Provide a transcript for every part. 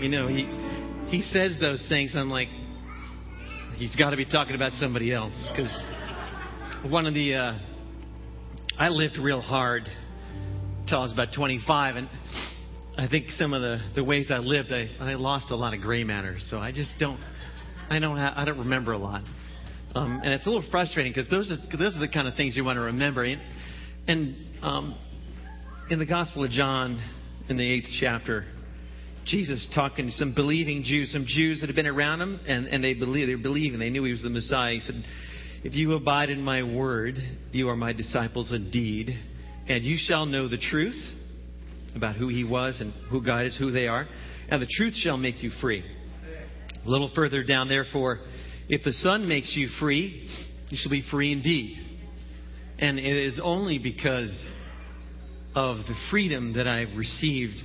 You know, he he says those things. I'm like, he's got to be talking about somebody else because one of the uh, I lived real hard till I was about 25, and I think some of the the ways I lived, I I lost a lot of gray matter. So I just don't I don't ha- I don't remember a lot. Um, and it's a little frustrating because those are those are the kind of things you want to remember. And, and um, in the Gospel of John, in the eighth chapter, Jesus talking to some believing Jews, some Jews that had been around him, and, and they believe they were believing, they knew he was the Messiah. He said, "If you abide in my word, you are my disciples indeed, and you shall know the truth about who he was and who God is, who they are, and the truth shall make you free." A little further down, therefore if the Son makes you free, you shall be free indeed. And it is only because of the freedom that I've received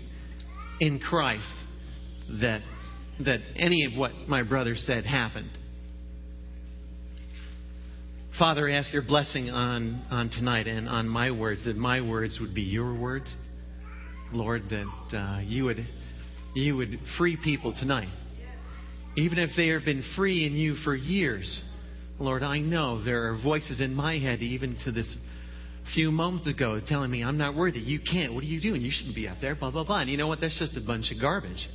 in Christ that that any of what my brother said happened. Father, I ask your blessing on, on tonight and on my words, that my words would be your words. Lord, that uh, you would you would free people tonight even if they have been free in you for years. Lord, I know there are voices in my head, even to this few moments ago, telling me I'm not worthy. You can't. What are you doing? You shouldn't be up there. Blah blah blah. And you know what? That's just a bunch of garbage,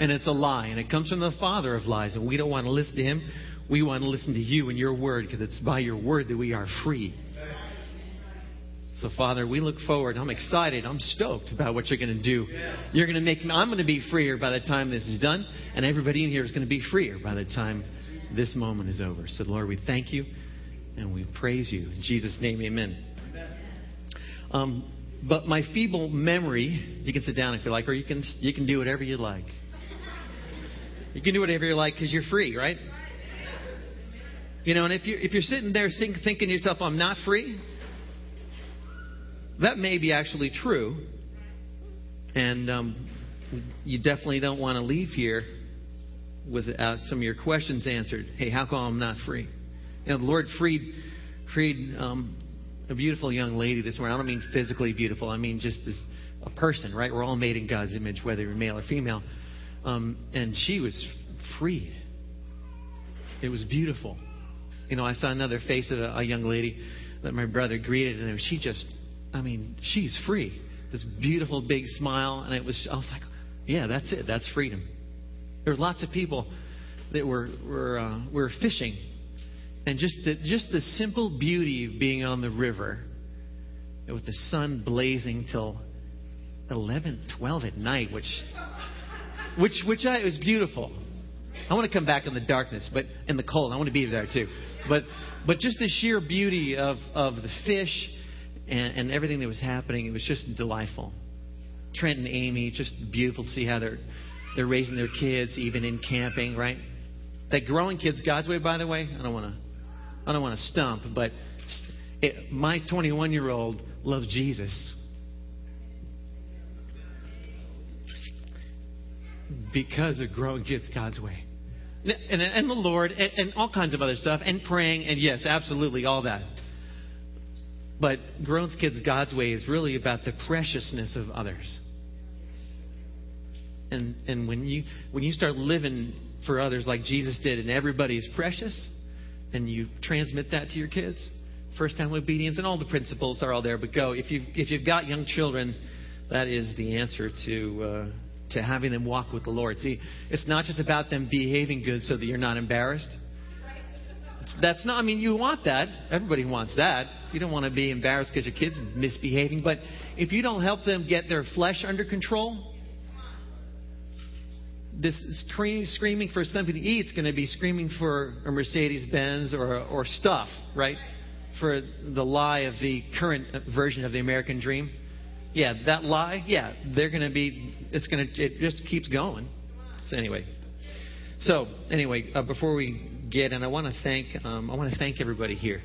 and it's a lie, and it comes from the father of lies. And we don't want to listen to him. We want to listen to you and your word, because it's by your word that we are free. So, Father, we look forward. I'm excited. I'm stoked about what you're going to do. You're going to make me, I'm going to be freer by the time this is done, and everybody in here is going to be freer by the time this moment is over. So, Lord, we thank you and we praise you. In Jesus' name, amen. Um, but my feeble memory, you can sit down if you like, or you can, you can do whatever you like. You can do whatever you like because you're free, right? You know, and if you're, if you're sitting there thinking to yourself, I'm not free, that may be actually true. And um, you definitely don't want to leave here without some of your questions answered. Hey, how come I'm not free? You know, the Lord freed freed um, a beautiful young lady this morning. I don't mean physically beautiful. I mean just as a person, right? We're all made in God's image, whether you're male or female. Um, and she was freed. It was beautiful. You know, I saw another face of a, a young lady that my brother greeted, and she just I mean, she's free. This beautiful big smile, and it was. I was like, yeah, that's it. That's freedom. There were lots of people that were were uh, were fishing, and just the, just the simple beauty of being on the river, with the sun blazing till 11, 12 at night, which which which I, it was beautiful. I want to come back in the darkness, but in the cold, I want to be there too. But but just the sheer beauty of of the fish and, and everything that was happening. It was just delightful. Trent and Amy, just beautiful to see how they're they're raising their kids, even in camping, right? That growing kids God's way, by the way. I don't want to I don't want to stump, but it, my 21 year old loves Jesus. Because of growing kids God's way. And, and the Lord, and, and all kinds of other stuff, and praying, and yes, absolutely, all that. But grown kids God's way is really about the preciousness of others. And and when you when you start living for others like Jesus did and everybody is precious and you transmit that to your kids, first time obedience and all the principles are all there, but go. If you if you've got young children, that is the answer to uh, to having them walk with the Lord. See, it's not just about them behaving good so that you're not embarrassed. That's not, I mean, you want that. Everybody wants that. You don't want to be embarrassed because your kid's misbehaving. But if you don't help them get their flesh under control, this screaming for something to eat is going to be screaming for a Mercedes Benz or, or stuff, right? For the lie of the current version of the American dream. Yeah, that lie, yeah, they're going to be, it's going to, it just keeps going. So, anyway. So, anyway, uh, before we get, and I want to thank um, I want to thank everybody here.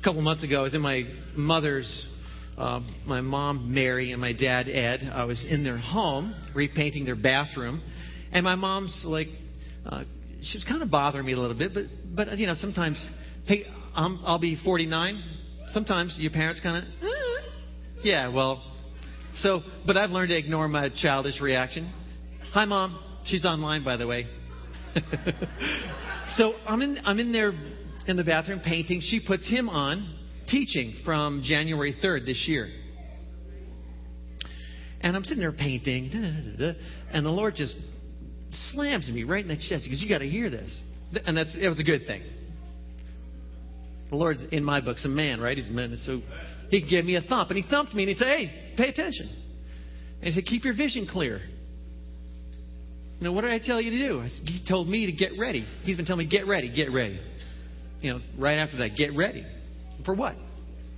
A couple months ago, I was in my mother's, uh, my mom Mary and my dad Ed. I was in their home repainting their bathroom, and my mom's like, uh, she was kind of bothering me a little bit, but but you know sometimes, hey, I'm, I'll be 49. Sometimes your parents kind of, eh. yeah, well, So, but I've learned to ignore my childish reaction. Hi, mom. She's online, by the way. so I'm in, I'm in there in the bathroom painting. She puts him on teaching from January 3rd this year. And I'm sitting there painting, and the Lord just slams me right in the chest. He goes, "You got to hear this," and that's it was a good thing. The Lord's in my books a man, right? He's a man, so he gave me a thump, and he thumped me, and he said, "Hey, pay attention." And he said, "Keep your vision clear." You know, what did I tell you to do? He told me to get ready. He's been telling me, get ready, get ready. You know, right after that, get ready. For what?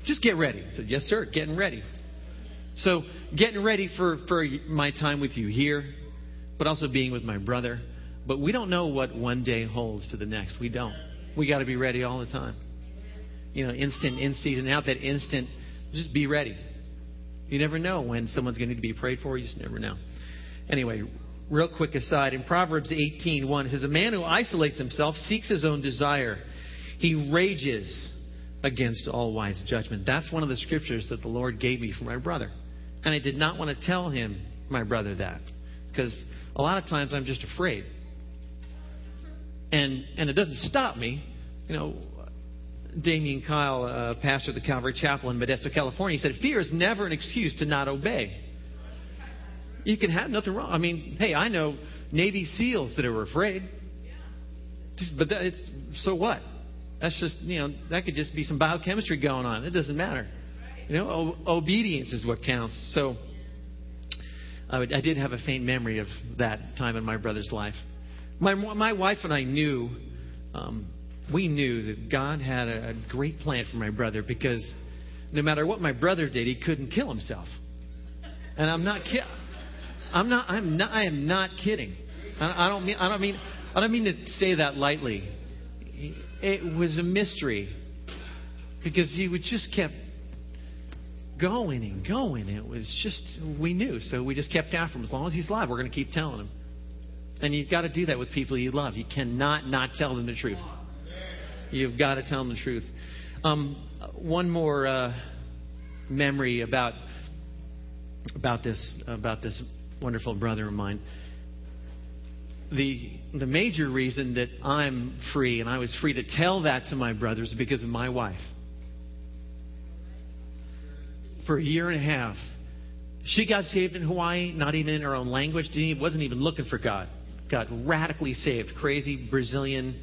Just get ready. I said, yes, sir, getting ready. So, getting ready for, for my time with you here, but also being with my brother. But we don't know what one day holds to the next. We don't. We got to be ready all the time. You know, instant, in season, out. That instant, just be ready. You never know when someone's going to need to be prayed for. You just never know. Anyway, real quick aside in Proverbs 18:1 it says, "A man who isolates himself seeks his own desire. He rages against all wise judgment." That's one of the scriptures that the Lord gave me for my brother. And I did not want to tell him, my brother, that. Because a lot of times I'm just afraid. And, and it doesn't stop me. You know, Damian Kyle, uh, pastor of the Calvary Chapel in Modesto, California, he said, Fear is never an excuse to not obey. You can have nothing wrong. I mean, hey, I know Navy SEALs that are afraid. But that, it's, so what? That's just, you know, that could just be some biochemistry going on. It doesn't matter. You know, o- obedience is what counts. So I, would, I did have a faint memory of that time in my brother's life. My, my wife and I knew, um, we knew that God had a, a great plan for my brother because no matter what my brother did, he couldn't kill himself. And I'm not kidding. I'm not. I'm not. I am not kidding. I, I don't mean. I don't mean. I don't mean to say that lightly. It was a mystery because he would just kept going and going. It was just, we knew. So we just kept after him. As long as he's alive, we're going to keep telling him. And you've got to do that with people you love. You cannot not tell them the truth. You've got to tell them the truth. Um, one more uh, memory about about this about this wonderful brother of mine. The the major reason that I'm free and I was free to tell that to my brothers because of my wife for a year and a half. She got saved in Hawaii, not even in her own language, didn't, wasn't even looking for God. Got radically saved. Crazy Brazilian,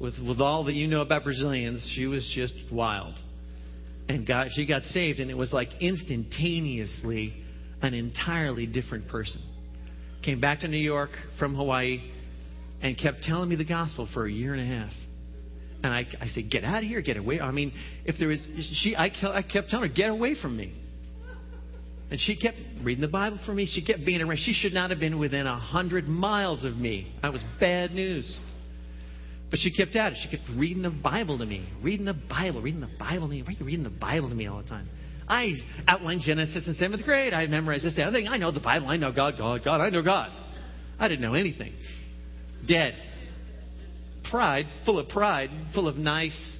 with, with all that you know about Brazilians, she was just wild. And got, she got saved, and it was like instantaneously an entirely different person. Came back to New York from Hawaii and kept telling me the gospel for a year and a half. And I, I said, get out of here, get away. I mean, if there was, she, I, I kept telling her, get away from me. And she kept reading the Bible for me. She kept being around. She should not have been within a hundred miles of me. That was bad news. But she kept at it. She kept reading the Bible to me, reading the Bible, reading the Bible to me, reading the Bible to me all the time. I outlined Genesis in seventh grade. I memorized this other thing. I know the Bible. I know God, God, God. I know God. I didn't know anything. Dead pride, full of pride, full of nice,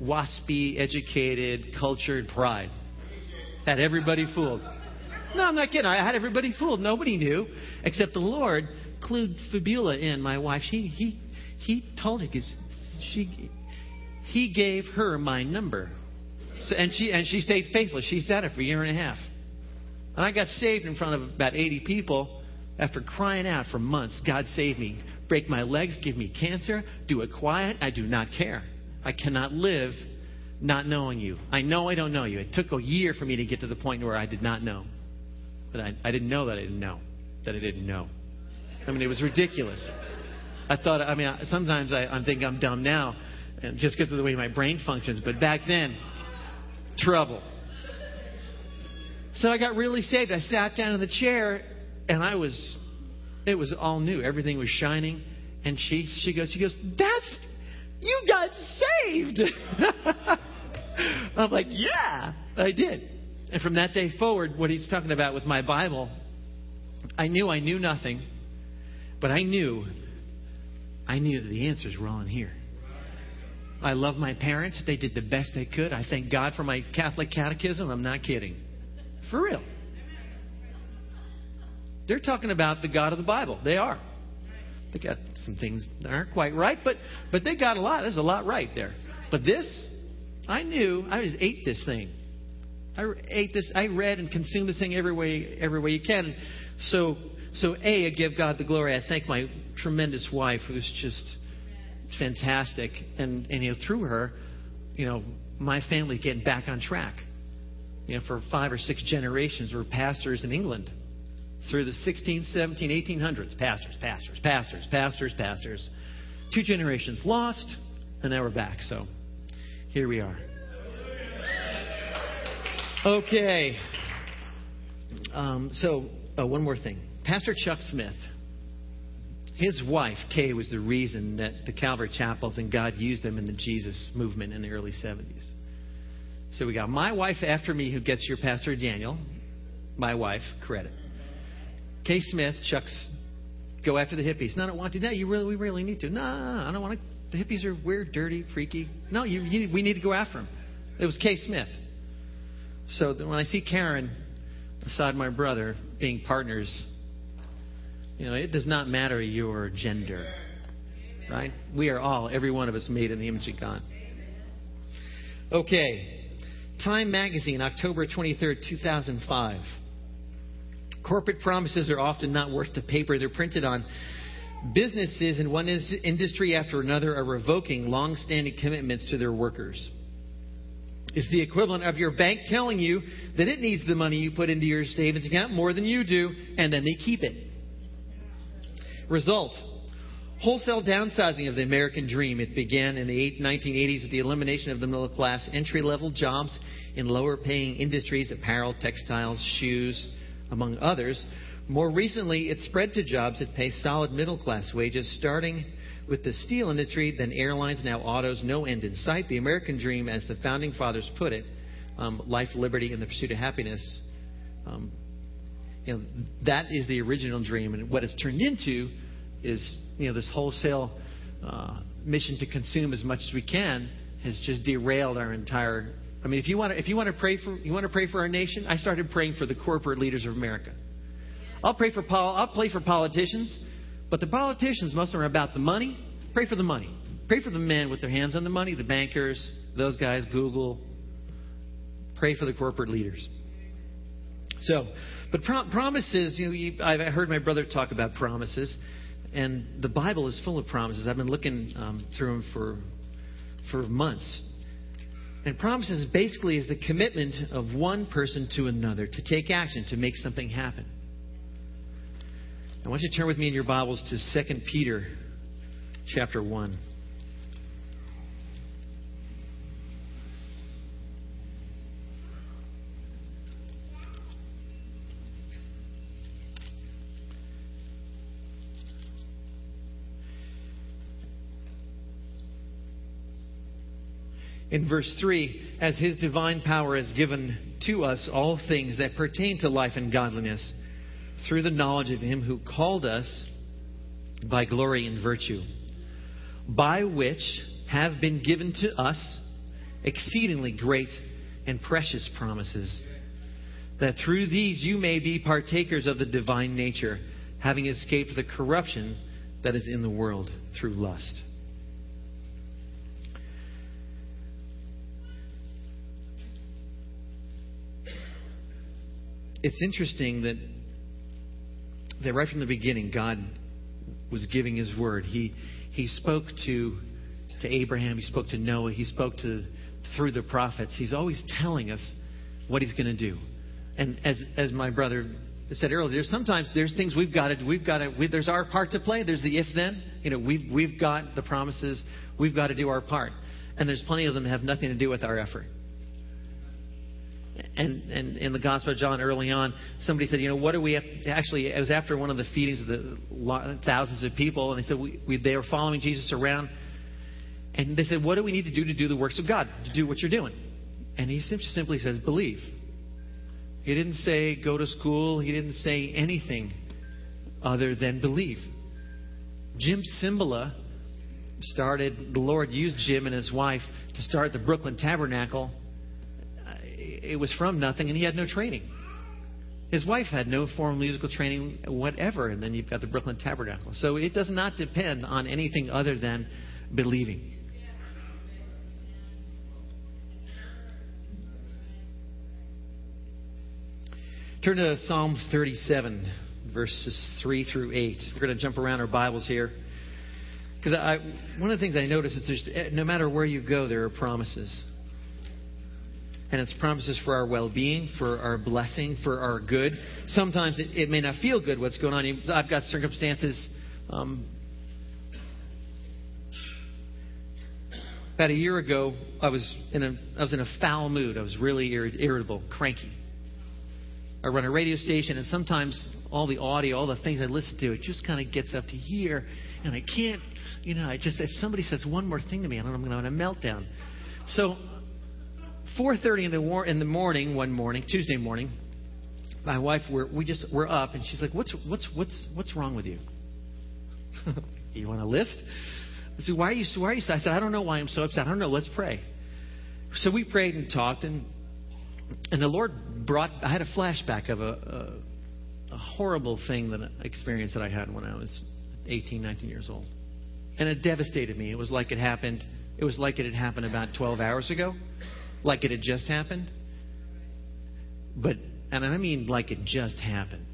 waspy, educated, cultured pride. Had everybody fooled. No, I'm not kidding. I had everybody fooled. Nobody knew except the Lord clued Fabiola in, my wife. He he he told her she he gave her my number, and she and she stayed faithful. She sat it for a year and a half, and I got saved in front of about 80 people. After crying out for months, God save me break my legs, give me cancer, do it quiet. I do not care. I cannot live not knowing you. I know I don't know you. It took a year for me to get to the point where I did not know. But I, I didn't know that I didn't know. That I didn't know. I mean, it was ridiculous. I thought, I mean, sometimes I, I'm thinking I'm dumb now, just because of the way my brain functions. But back then, trouble. So I got really saved. I sat down in the chair, and I was it was all new. Everything was shining. And she she goes, she goes, That's you got saved. I'm like, Yeah, I did. And from that day forward, what he's talking about with my Bible, I knew I knew nothing, but I knew I knew that the answers were all in here. I love my parents. They did the best they could. I thank God for my Catholic catechism. I'm not kidding. For real. they're talking about the God of the Bible. They are. They got some things that aren't quite right, but but they got a lot. There's a lot right there. But this, I knew. I just ate this thing. I ate this. I read and consumed this thing every way every way you can. So so a, I give God the glory. I thank my tremendous wife, who's just fantastic, and and you know through her, you know my family getting back on track. You know, for five or six generations, we're pastors in England through the 16, 17, 1800s. Pastors, pastors, pastors, pastors, pastors. Two generations lost, and now we're back. So here we are. Okay. Um, so, oh, one more thing. Pastor Chuck Smith, his wife, Kay, was the reason that the Calvary Chapels and God used them in the Jesus movement in the early 70s. So we got my wife after me who gets your Pastor Daniel, my wife, credit. Kay Smith, Chuck's go after the hippies. No, I don't want to. No, you really, we really need to. No, I don't want to. The hippies are weird, dirty, freaky. No, you, you, we need to go after them. It was Kay Smith. So when I see Karen beside my brother being partners, you know, it does not matter your gender, right? We are all, every one of us, made in the image of God. Okay. Time Magazine, October 23rd, 2005. Corporate promises are often not worth the paper they're printed on. Businesses in one industry after another are revoking long standing commitments to their workers. It's the equivalent of your bank telling you that it needs the money you put into your savings account more than you do, and then they keep it. Result wholesale downsizing of the American dream. It began in the 1980s with the elimination of the middle class entry level jobs in lower paying industries, apparel, textiles, shoes, among others. More recently, it spread to jobs that pay solid middle class wages, starting with the steel industry, then airlines, now autos, no end in sight. The American dream, as the founding fathers put it, um, life, liberty, and the pursuit of happiness. Um, you know, that is the original dream, and what it's turned into is you know this wholesale uh, mission to consume as much as we can has just derailed our entire I mean, if you want to, if you want to pray for you want to pray for our nation, I started praying for the corporate leaders of America. I'll pray for Paul. I'll pray for politicians, but the politicians most of them are about the money. Pray for the money. Pray for the men with their hands on the money, the bankers, those guys, Google. Pray for the corporate leaders. So, but promises, you know, you, I've heard my brother talk about promises, and the Bible is full of promises. I've been looking um, through them for for months. And promises basically is the commitment of one person to another to take action, to make something happen. I want you to turn with me in your Bibles to 2 Peter chapter 1. In verse 3 as his divine power has given to us all things that pertain to life and godliness through the knowledge of him who called us by glory and virtue, by which have been given to us exceedingly great and precious promises, that through these you may be partakers of the divine nature, having escaped the corruption that is in the world through lust. It's interesting that that right from the beginning, God was giving His word. He He spoke to to Abraham. He spoke to Noah. He spoke to through the prophets. He's always telling us what He's going to do. And as as my brother said earlier, there's sometimes there's things we've got to we've got to we, there's our part to play. There's the if then. You know, we've we've got the promises. We've got to do our part. And there's plenty of them that have nothing to do with our effort and, and in the Gospel of John early on, somebody said, you know, what do we have? Actually, it was after one of the feedings of the thousands of people, and they said we, we, they were following Jesus around, and they said, what do we need to do to do the works of God, to do what you're doing? And he simply says, believe. He didn't say go to school. He didn't say anything other than believe. Jim Cymbala started, the Lord used Jim and his wife to start the Brooklyn Tabernacle it was from nothing, and he had no training. His wife had no formal musical training whatever, and then you've got the Brooklyn Tabernacle. So it does not depend on anything other than believing. Turn to Psalm 37, verses 3 through 8. We're going to jump around our Bibles here. Because one of the things I notice is there's, eh, no matter where you go, there are promises. And it's promises for our well being, for our blessing, for our good. Sometimes it, it, may not feel good what's going on. I've got circumstances. Um, about a year ago, I was in a I was in a foul mood. I was really irritable, cranky. I run a radio station, and sometimes all the audio, all the things I listen to, it just kind of gets up to here, and I can't, you know, I just if somebody says one more thing to me, I don't know, I'm going to have a meltdown. So, 4:30 in the war, in the morning, one morning, Tuesday morning, my wife, we're, we just we're up, and she's like, "What's what's what's what's wrong with you? you want a list?" I said, "Why are you? Why are you?" I said, "I don't know why I'm so upset. I don't know. Let's pray." So we prayed and talked, and and the Lord brought, I had a flashback of a, a, a horrible thing that uh, experience that I had when I was 18, 19 years old. And it devastated me. It was like it happened, it was like it had happened about 12 hours ago, like it had just happened. But, and I mean like it just happened.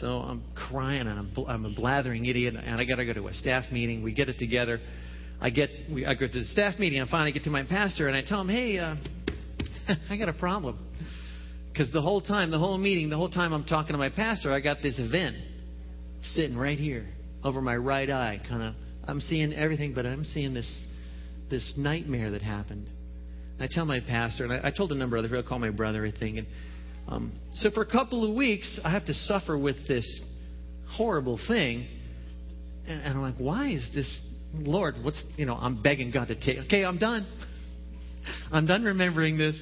So I'm crying and I'm, I'm a blathering idiot, and I got to go to a staff meeting. We get it together. I get, we, I go to the staff meeting. I finally get to my pastor, and I tell him, "Hey, uh, I got a problem. Because the whole time, the whole meeting, the whole time I'm talking to my pastor, I got this event sitting right here over my right eye. Kind of, I'm seeing everything, but I'm seeing this this nightmare that happened. And I tell my pastor, and I, I told a number of other people, I call my brother, I think. And um, so for a couple of weeks, I have to suffer with this horrible thing. And, and I'm like, why is this, Lord? What's you know? I'm begging God to take. Okay, I'm done. I'm done remembering this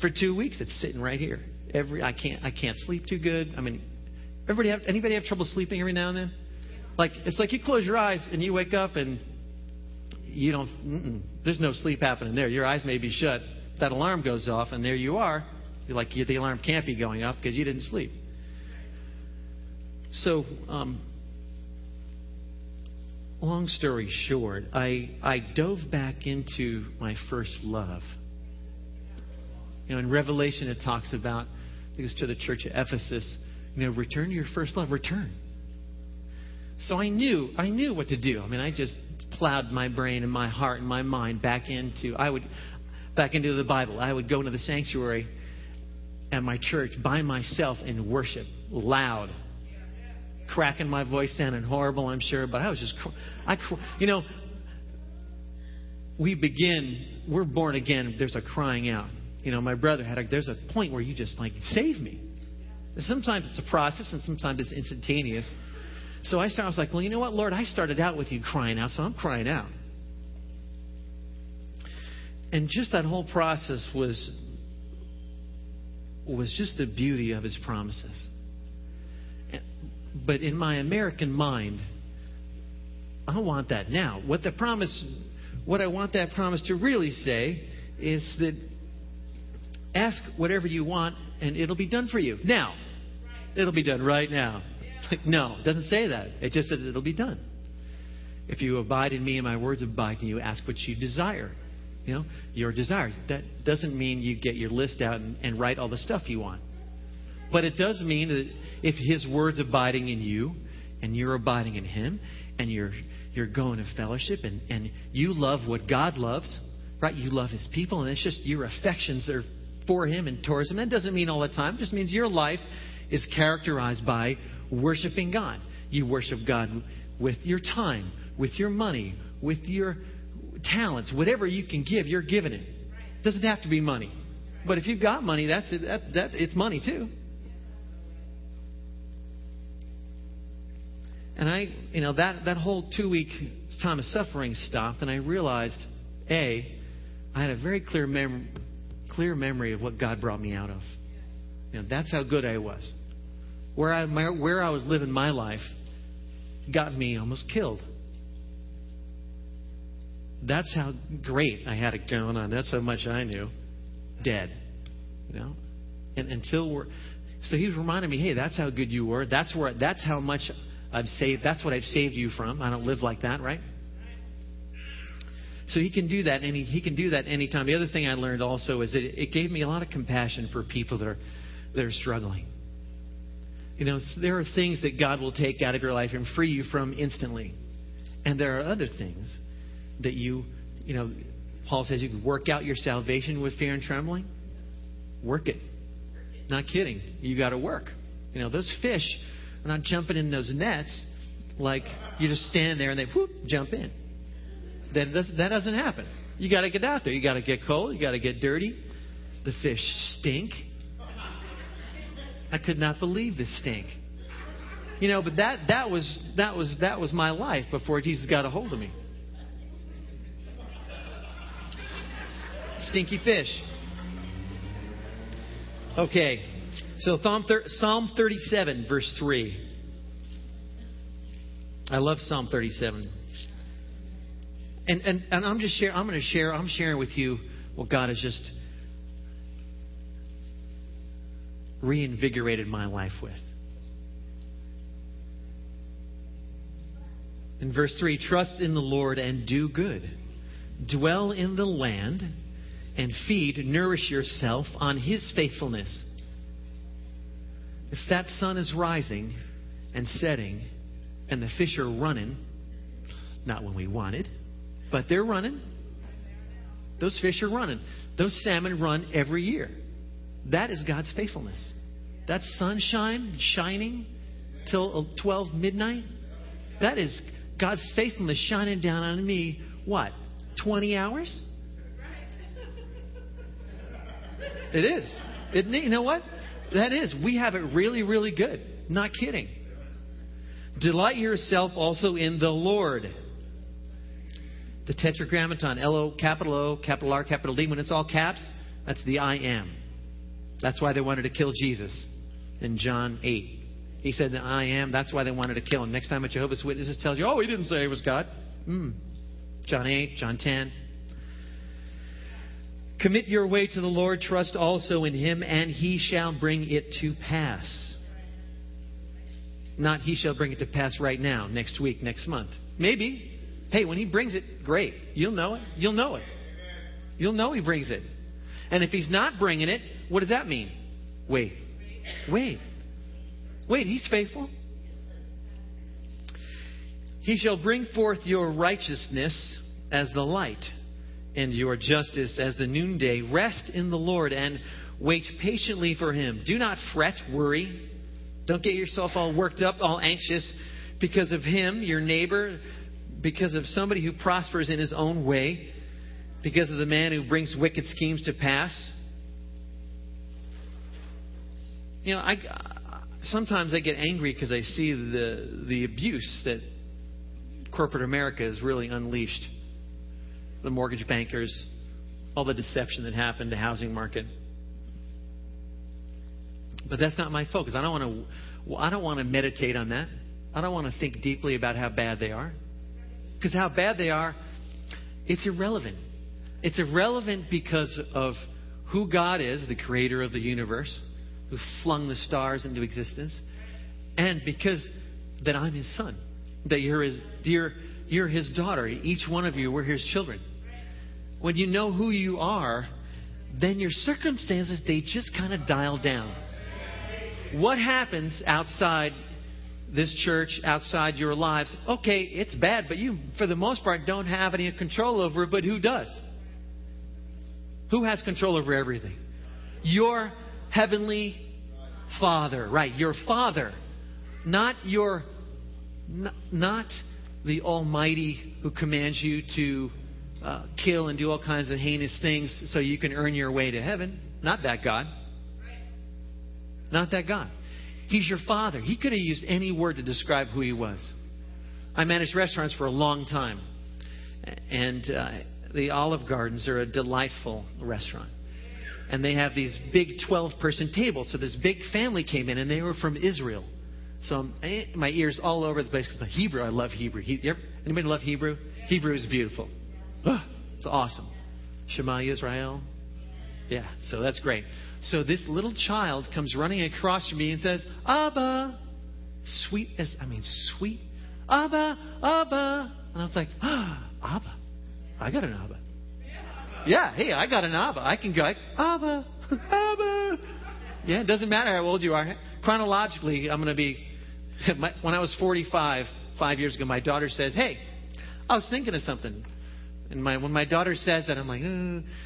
for two weeks. It's sitting right here. Every I can't I can't sleep too good. I mean, everybody have anybody have trouble sleeping every now and then? Like it's like you close your eyes and you wake up and you don't. there's no sleep happening there. Your eyes may be shut. That alarm goes off and there you are. You're like the alarm can't be going off because you didn't sleep. So, um, long story short, I I dove back into my first love. You know, in Revelation it talks about, I think it's to the church of Ephesus, you know, return to your first love, return. So I knew, I knew what to do. I mean, I just plowed my brain and my heart and my mind back into, I would, back into the Bible. I would go into the sanctuary at my church by myself and worship loud, cracking my voice, sounding horrible, I'm sure, but I was just, I, you know, we begin, we're born again, there's a crying out. You know, my brother had a, there's a point where you just like, save me. Sometimes it's a process and sometimes it's instantaneous. So I started, I was like, well, you know what, Lord, I started out with you crying out, so I'm crying out. And just that whole process was was just the beauty of his promises. But in my American mind, I want that now. What the promise what I want that promise to really say is that Ask whatever you want, and it'll be done for you. Now. It'll be done right now. No, it doesn't say that. It just says it'll be done. If you abide in me and my words abide in you, ask what you desire. You know, your desires. That doesn't mean you get your list out and, and write all the stuff you want. But it does mean that if his words abiding in you and you're abiding in him and you're you're going to fellowship and, and you love what God loves, right? You love his people and it's just your affections are for Him and towards Him. That doesn't mean all the time. It just means your life is characterized by worshiping God. You worship God with your time, with your money, with your talents, whatever you can give, you're giving it. doesn't have to be money. But if you've got money, that's it, that, that it's money too. And I, you know, that, that whole two week time of suffering stopped, and I realized, A, I had a very clear mem- clear memory of what God brought me out of. You know, that's how good I was. Where I, my, where I was living my life got me almost killed. That's how great I had it going on. That's how much I knew. Dead. You know? And until we're So he was reminding me, hey, that's how good you were. That's where. That's how much I've saved. That's what I've saved you from. I don't live like that, right? So he can do that, and he, he can do that anytime. The other thing I learned also is that it gave me a lot of compassion for people that are that are struggling. You know, there are things that God will take out of your life and free you from instantly, and there are other things that you, you know, Paul says you work out your salvation with fear and trembling. Work it. Not kidding. You got to work. You know, those fish are not jumping in those nets like you just stand there and they whoop jump in. That doesn't, that doesn't happen. You got to get out there. You got to get cold. You got to get dirty. The fish stink. I could not believe this stink. You know, but that that was that was that was my life before Jesus got a hold of me. Stinky fish. Okay, so Psalm 37, verse 3. I love Psalm 37. And, and, and I'm just share, I'm going to share, I'm sharing with you what God has just reinvigorated my life with. In verse 3, trust in the Lord and do good. Dwell in the land and feed, nourish yourself on His faithfulness. If that sun is rising and setting and the fish are running, not when we wanted, but they're running. Those fish are running. Those salmon run every year. That is God's faithfulness. That sunshine shining till uh, 12 midnight. That is God's faithfulness shining down on me. What? 20 hours? It is. It, you know what? That is. We have it really, really good. Not kidding. Delight yourself also in the Lord. The tetragrammaton, L O, capital O, capital R, capital D, when it's all caps, that's the I am. That's why they wanted to kill Jesus in John 8. He said, that I am. That's why they wanted to kill him. Next time a Jehovah's Witnesses tells you, oh, he didn't say he was God. Mm. John 8, John 10. Commit your way to the Lord, trust also in him, and he shall bring it to pass. Not he shall bring it to pass right now, next week, next month. Maybe. Hey, when he brings it, great. You'll know it. You'll know it. You'll know he brings it. And if he's not bringing it, what does that mean? Wait. Wait. Wait, he's faithful. He shall bring forth your righteousness as the light and your justice as the noonday. Rest in the Lord and wait patiently for him. Do not fret, worry. Don't get yourself all worked up, all anxious because of him, your neighbor, because of somebody who prospers in his own way, because of the man who brings wicked schemes to pass. You know, I sometimes I get angry because I see the the abuse that corporate America has really unleashed the mortgage bankers, all the deception that happened, the housing market. But that's not my focus. I don't want to. I don't want to meditate on that. I don't want to think deeply about how bad they are, because how bad they are, it's irrelevant. It's irrelevant because of who God is, the creator of the universe, who flung the stars into existence, and because that I'm his son, that you're his, you're, you're his daughter. Each one of you, we're his children when you know who you are, then your circumstances, they just kind of dial down. What happens outside this church, outside your lives? Okay, it's bad, but you, for the most part, don't have any control over it, but who does? Who has control over everything? Your heavenly Father, right? Your Father, not your, not the Almighty who commands you to uh, kill and do all kinds of heinous things so you can earn your way to heaven. Not that God. Not that God. He's your father. He could have used any word to describe who he was. I managed restaurants for a long time. And uh, the Olive Gardens are a delightful restaurant. And they have these big 12 person tables. So this big family came in, and they were from Israel. So eh, my ears all over the place the Hebrew, I love Hebrew. He, anybody love Hebrew? Hebrew is beautiful. it's awesome. Shema Israel. Yeah, so that's great. So this little child comes running across from me and says, Abba. Sweet as, I mean, sweet. Abba, Abba. And I was like, ah, Abba. I got an Abba. Yeah, hey, I got an Abba. I can go, Abba, Abba. Yeah, it doesn't matter how old you are. Chronologically, I'm going to be, when I was 45, five years ago, my daughter says, hey, I was thinking of something. And my, when my daughter says that, I'm like,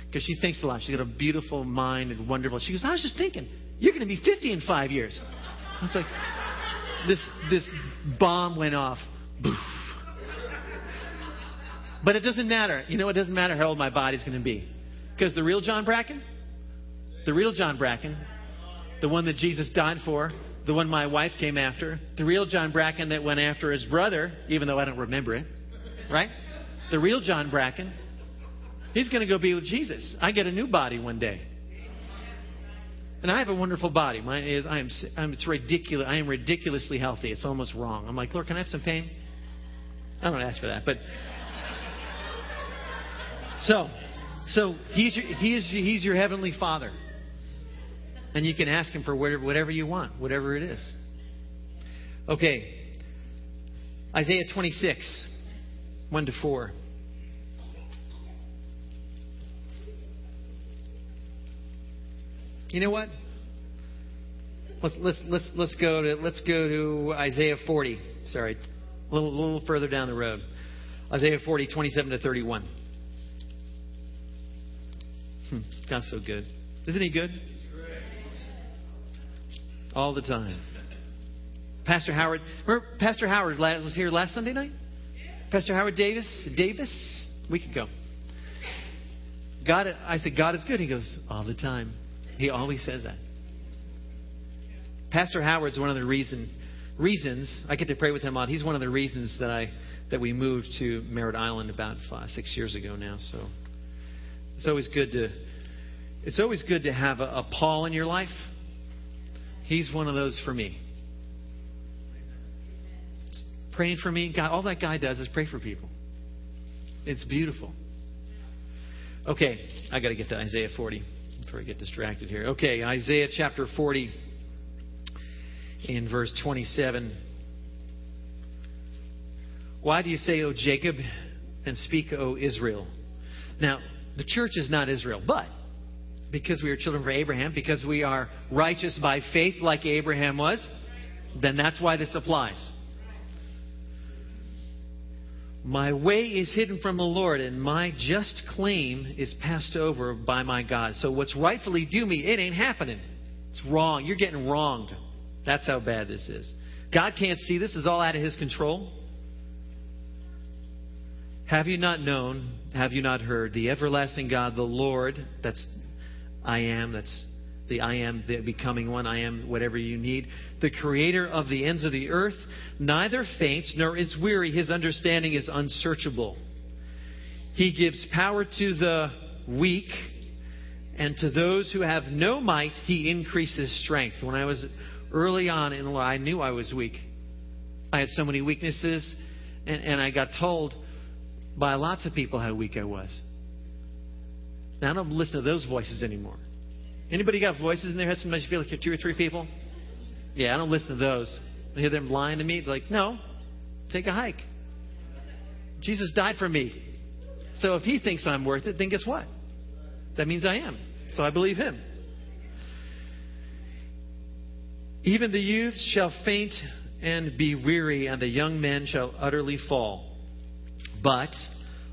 because uh, she thinks a lot. She's got a beautiful mind and wonderful. She goes, I was just thinking, you're going to be 50 in five years. I was like, this this bomb went off. Boof. But it doesn't matter. You know, it doesn't matter how old my body's going to be, because the real John Bracken, the real John Bracken, the one that Jesus died for, the one my wife came after, the real John Bracken that went after his brother, even though I don't remember it, right? the real John Bracken, he's going to go be with Jesus. I get a new body one day. And I have a wonderful body. Mine is I am I'm, it's ridiculous. I am ridiculously healthy. It's almost wrong. I'm like, Lord, can I have some pain? I don't ask for that, but so so he's your, he is he's your heavenly Father, and you can ask him for whatever whatever you want, whatever it is. Okay, Isaiah 26, 1 to 4. You know what? Let's let's let's let's go to let's go to Isaiah 40. Sorry, a little, little further down the road. Isaiah 40, 27 to 31. Hmm, God's so good. Isn't He good? All the time. Pastor Howard, remember Pastor Howard was here last Sunday night? Pastor Howard Davis, Davis, we could go. God, I said, God is good. He goes, all the time. He always says that. Pastor Howard's one of the reason, reasons I get to pray with him a lot. He's one of the reasons that I that we moved to Merritt Island about five, six years ago now. So it's always good to it's always good to have a, a Paul in your life. He's one of those for me. Praying for me, God, all that guy does is pray for people. It's beautiful. Okay, I got to get to Isaiah 40 before I get distracted here. Okay, Isaiah chapter 40 in verse 27. Why do you say, O Jacob, and speak, O Israel? Now, the church is not Israel, but because we are children of Abraham, because we are righteous by faith like Abraham was, then that's why this applies. My way is hidden from the Lord, and my just claim is passed over by my God. So what's rightfully due me, it ain't happening. It's wrong. You're getting wronged. That's how bad this is. God can't see this. is all out of his control. Have you not known? Have you not heard? The everlasting God, the Lord, that's I am, that's the I am, the becoming one, I am whatever you need. The creator of the ends of the earth neither faints nor is weary. His understanding is unsearchable. He gives power to the weak, and to those who have no might, he increases strength. When I was early on in life, I knew I was weak. I had so many weaknesses, and, and I got told by lots of people how weak I was. Now I don't listen to those voices anymore. Anybody got voices in their head? Sometimes you feel like you're two or three people. Yeah, I don't listen to those. I hear them lying to me. It's like, no, take a hike. Jesus died for me. So if he thinks I'm worth it, then guess what? That means I am. So I believe him. Even the youth shall faint and be weary, and the young men shall utterly fall. But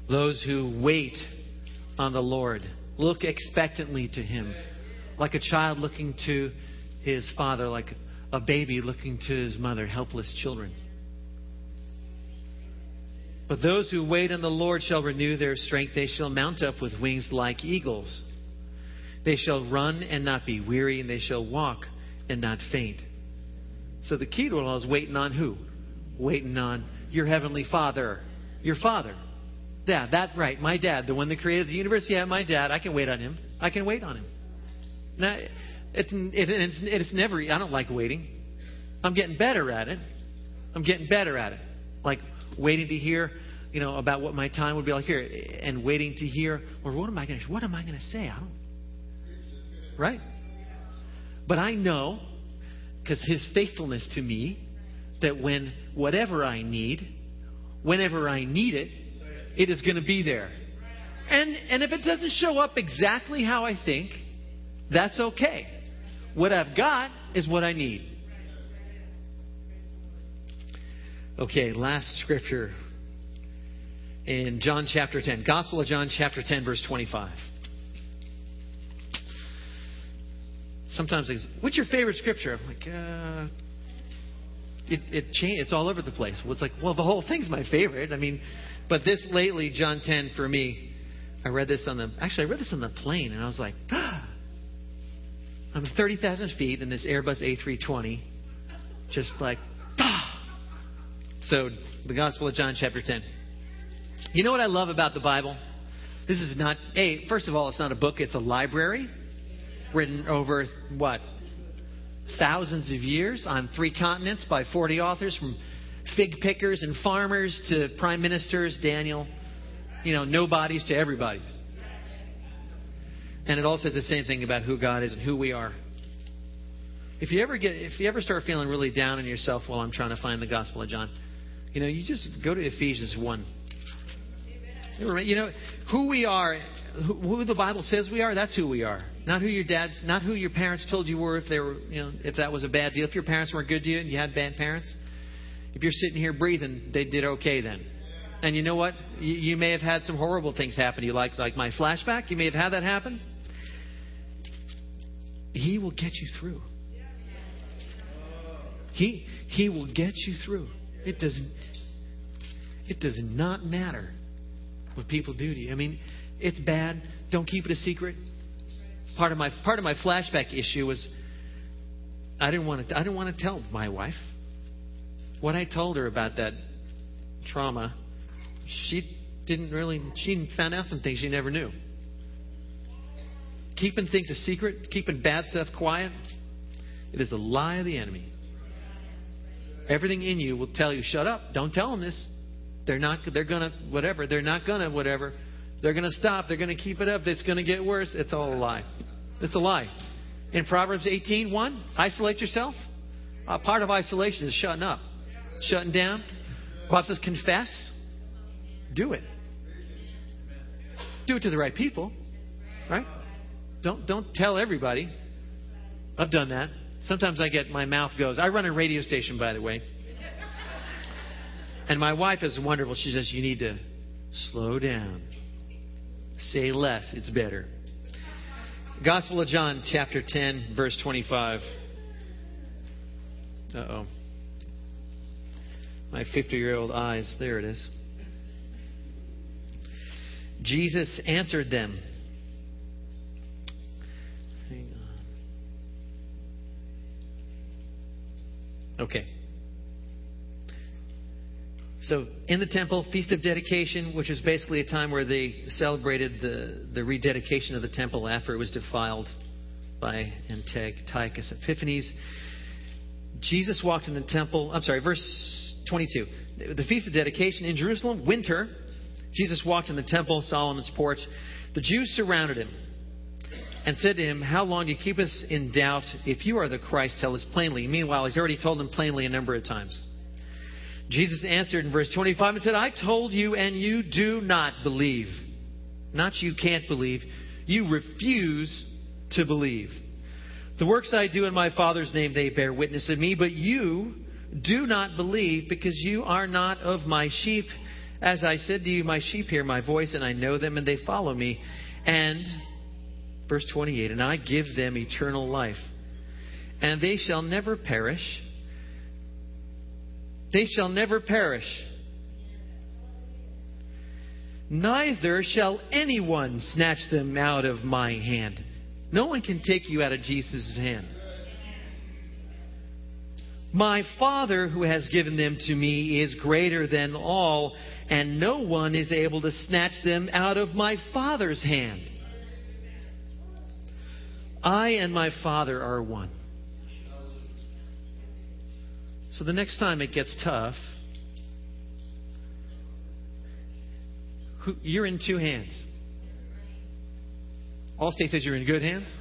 those who wait on the Lord look expectantly to him like a child looking to his father, like a baby looking to his mother, helpless children. But those who wait on the Lord shall renew their strength. They shall mount up with wings like eagles. They shall run and not be weary, and they shall walk and not faint. So the key to it all is waiting on who? Waiting on your heavenly Father. Your Father. Dad, that right, my dad, the one that created the universe. Yeah, my dad. I can wait on him. I can wait on him. Now, it's, it's, it's never, I don't like waiting. I'm getting better at it. I'm getting better at it. Like waiting to hear, you know, about what my time would be like here, and waiting to hear, or what am I going to, what am I going to say? I don't, right? But I know, because His faithfulness to me, that when whatever I need, whenever I need it, it is going to be there. And, and if it doesn't show up exactly how I think, that's okay. What I've got is what I need. Okay, last scripture in John chapter 10. Gospel of John chapter 10, verse 25. Sometimes they say, what's your favorite scripture? I'm like, uh, it, it change, it's all over the place. Well, it's like, well, the whole thing's my favorite. I mean, but this lately, John 10 for me, I read this on the, actually, I read this on the plane, and I was like, ah, I'm 30,000 feet in this Airbus A320, just like, ah. So, the Gospel of John, chapter 10. You know what I love about the Bible? This is not, hey, first of all, it's not a book, it's a library written over, what, thousands of years on three continents by 40 authors from fig pickers and farmers to prime ministers, Daniel, you know, nobodies to everybody's. And it all says the same thing about who God is and who we are. If you ever get if you ever start feeling really down on yourself while I'm trying to find the Gospel of John, you know, you just go to Ephesians 1. You know, who we are, who the Bible says we are, that's who we are. Not who your dad's, not who your parents told you were if they were, you know, if that was a bad deal. If your parents weren't good to you and you had bad parents, if you're sitting here breathing, they did okay then. And you know what? You, you may have had some horrible things happen to you, like like my flashback. You may have had that happen. He will get you through. He he will get you through. It doesn't. it does not matter what people do to you. I mean, it's bad. Don't keep it a secret. Part of my part of my flashback issue was I didn't want to I didn't want to tell my wife what I told her about that trauma. She didn't really she found out some things she never knew. Keeping things a secret, keeping bad stuff quiet, it is a lie of the enemy. Everything in you will tell you, "Shut up! Don't tell them this." They're not. They're gonna whatever. They're not gonna whatever. They're going to stop. They're going to keep it up. It's going to get worse. It's all a lie. It's a lie. In Proverbs 18:1, isolate yourself. A part of isolation is shutting up, shutting down. God says confess. Do it. Do it to the right people, right? Don't don't tell everybody. I've done that. Sometimes I get my mouth goes. I run a radio station, by the way. And my wife is wonderful. She says, You need to slow down. Say less, it's better. Gospel of John, chapter 10, verse 25. Uh oh. My 50 year old eyes. There it is. Jesus answered them. Hang on. Okay. So in the temple, Feast of Dedication, which is basically a time where they celebrated the, the rededication of the temple after it was defiled by Antiochus Epiphanes. Jesus walked in the temple. I'm sorry, verse 22. The Feast of Dedication in Jerusalem, winter. Jesus walked in the temple, Solomon's porch. The Jews surrounded him and said to him, How long do you keep us in doubt? If you are the Christ, tell us plainly. Meanwhile, he's already told them plainly a number of times. Jesus answered in verse 25 and said, I told you, and you do not believe. Not you can't believe, you refuse to believe. The works I do in my Father's name, they bear witness of me, but you do not believe because you are not of my sheep. As I said to you, my sheep hear my voice, and I know them, and they follow me. And, verse 28, and I give them eternal life, and they shall never perish they shall never perish. Neither shall anyone snatch them out of my hand. No one can take you out of Jesus' hand. My Father who has given them to me is greater than all, and no one is able to snatch them out of my Father's hand. I and my Father are one. So the next time it gets tough, you're in two hands. Allstate says you're in good hands.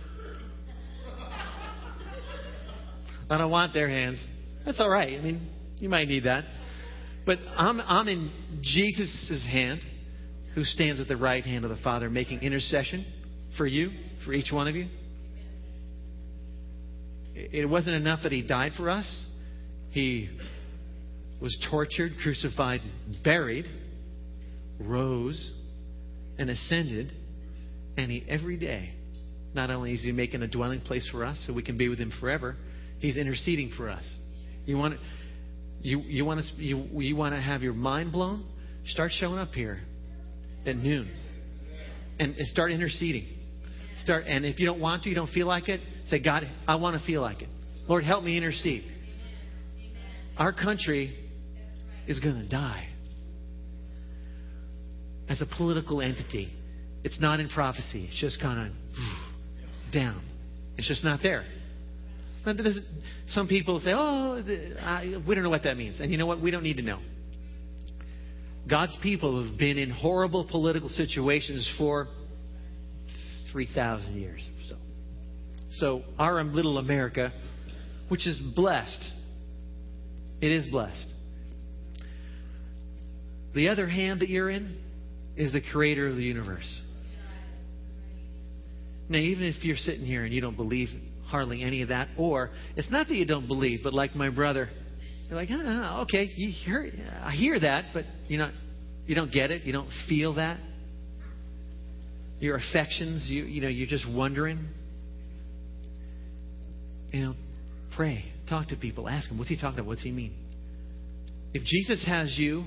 I don't want their hands. That's all right. I mean, you might need that. But I'm, I'm in Jesus' hand, who stands at the right hand of the Father, making intercession for you, for each one of you. It wasn't enough that He died for us, He was tortured, crucified, buried, rose, and ascended. And He, every day, not only is He making a dwelling place for us so we can be with Him forever, He's interceding for us. You want you, you want to you, you want to have your mind blown? Start showing up here at noon, and, and start interceding. Start, and if you don't want to, you don't feel like it. Say, God, I want to feel like it. Lord, help me intercede. Our country is going to die as a political entity. It's not in prophecy. It's just kind of down. It's just not there. Some people say, oh, we don't know what that means. And you know what? We don't need to know. God's people have been in horrible political situations for 3,000 years. Or so, so our little America, which is blessed, it is blessed. The other hand that you're in is the creator of the universe. Now, even if you're sitting here and you don't believe hardly any of that. Or it's not that you don't believe, but like my brother, you're like, oh, okay, you hear, I hear that, but you know, you don't get it. You don't feel that. Your affections, you you know, you're just wondering. You know, pray, talk to people, ask them, what's he talking about? What's he mean? If Jesus has you,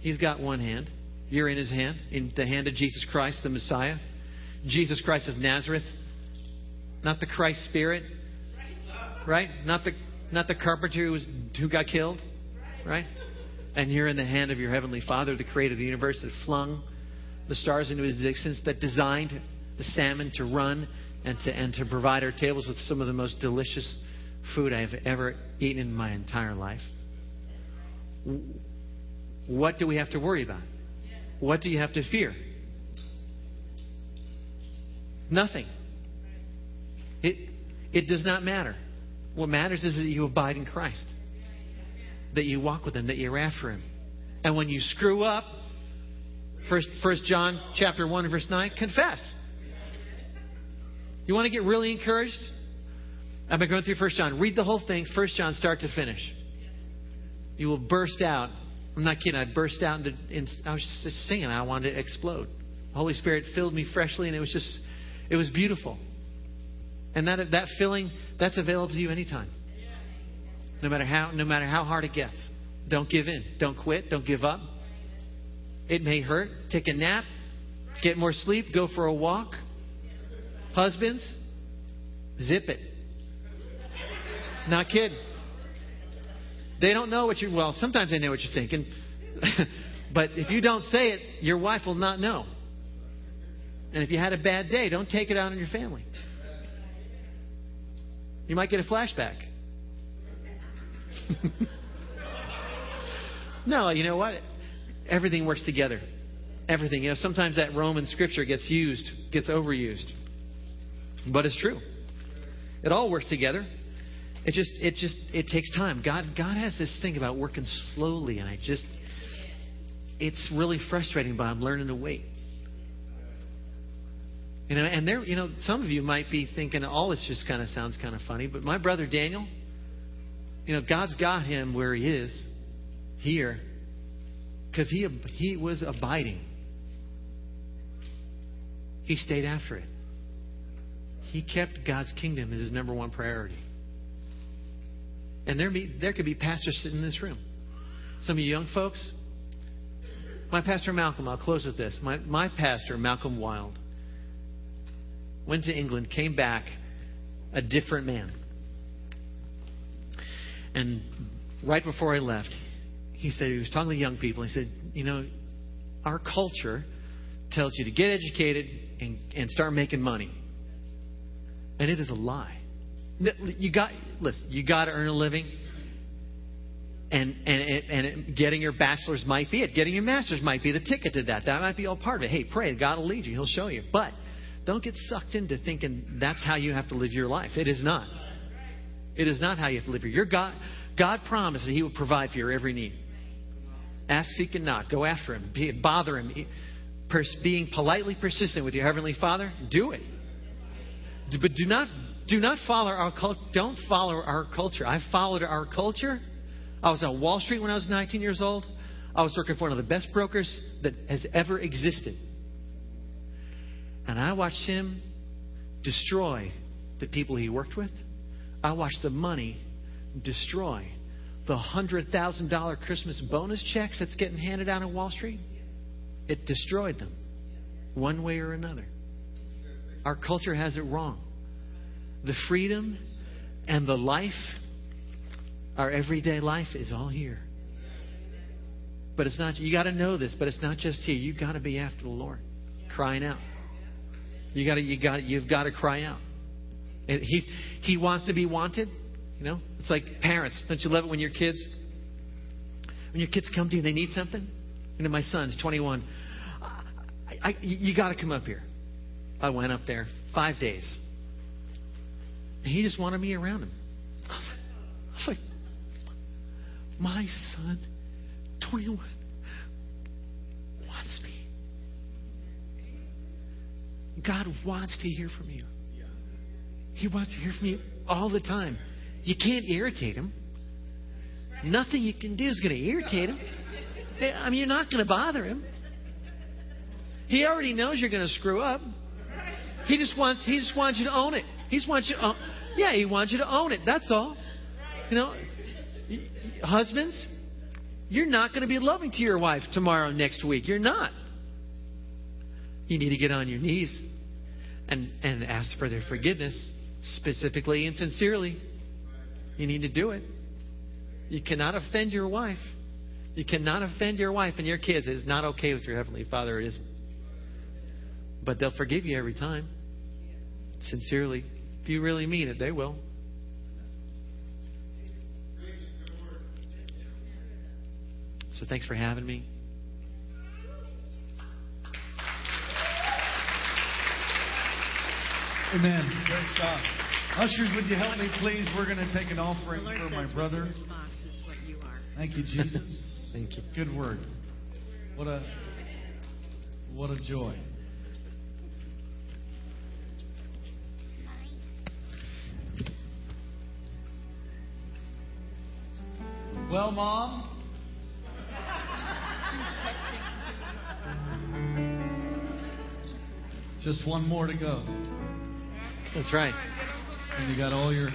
he's got one hand. You're in his hand, in the hand of Jesus Christ, the Messiah. Jesus Christ of Nazareth, not the Christ Spirit, right? Not the not the carpenter who, was, who got killed, right? And you're in the hand of your heavenly Father, the creator of the universe, that flung the stars into existence, that designed the salmon to run and to and to provide our tables with some of the most delicious food I have ever eaten in my entire life. What do we have to worry about? What do you have to fear? Nothing. It, it does not matter. What matters is that you abide in Christ, that you walk with Him, that you're after Him. And when you screw up, First, First John chapter one verse nine, confess. You want to get really encouraged? I've been going through First John. Read the whole thing, First John, start to finish. You will burst out. I'm not kidding. I burst out into. In, I was just singing. I wanted to explode. The Holy Spirit filled me freshly, and it was just, it was beautiful. And that, that feeling, that's available to you anytime. No matter how, no matter how hard it gets. Don't give in. Don't quit. Don't give up. It may hurt. Take a nap. Get more sleep. Go for a walk. Husbands, zip it. Not kidding. They don't know what you well, sometimes they know what you're thinking. but if you don't say it, your wife will not know. And if you had a bad day, don't take it out on your family. You might get a flashback. no, you know what? Everything works together. Everything. You know, sometimes that Roman scripture gets used, gets overused. But it's true. It all works together. It just it just it takes time. God God has this thing about working slowly and I just it's really frustrating, but I'm learning to wait. You know, and there, you know, some of you might be thinking, "Oh, this just kind of sounds kind of funny." But my brother Daniel, you know, God's got him where he is here because he he was abiding. He stayed after it. He kept God's kingdom as his number one priority. And there be there could be pastors sitting in this room. Some of you young folks. My pastor Malcolm, I'll close with this. My my pastor Malcolm Wild went to England, came back a different man. And right before I left, he said, he was talking to young people. He said, You know, our culture tells you to get educated and, and start making money. And it is a lie. You got, listen, you got to earn a living. And, and, and getting your bachelor's might be it. Getting your master's might be the ticket to that. That might be all part of it. Hey, pray. God will lead you. He'll show you. But don't get sucked into thinking that's how you have to live your life. It is not. It is not how you have to live here. Your God, God promised that He will provide for your every need. Ask, seek, and knock. Go after Him. Be, bother Him. Pers- being politely persistent with your Heavenly Father, do it. But do not do not follow our culture. Don't follow our culture. I followed our culture. I was on Wall Street when I was 19 years old. I was working for one of the best brokers that has ever existed. And I watched him destroy the people he worked with. I watched the money destroy the $100,000 Christmas bonus checks that's getting handed out on Wall Street. It destroyed them one way or another. Our culture has it wrong. The freedom and the life, our everyday life, is all here. But it's not, you got to know this, but it's not just here. You've got to be after the Lord, crying out. You got to, you got, you've got to cry out. And he, he wants to be wanted. You know, it's like parents. Don't you love it when your kids, when your kids come to you and they need something? You know, my son's 21. I, I, you got to come up here. I went up there five days. He just wanted me around him. I was like, my son, 21, wants me. God wants to hear from you. He wants to hear from you all the time. You can't irritate him. Nothing you can do is going to irritate him. I mean, you're not going to bother him. He already knows you're going to screw up. He just wants he just wants you to own it. He just wants you to, yeah, he wants you to own it. That's all. You know, husbands, you're not going to be loving to your wife tomorrow next week. You're not. You need to get on your knees and and ask for their forgiveness specifically and sincerely. You need to do it. You cannot offend your wife. You cannot offend your wife and your kids. It is not okay with your Heavenly Father. It isn't. But they'll forgive you every time. Sincerely. If you really mean it, they will. So thanks for having me. Amen. Great job. Ushers, would you help me, please? We're going to take an offering for my brother. Thank you, Jesus. Thank you. Good word. What a what a joy. Well, Mom. Just one more to go. That's right. And you got all your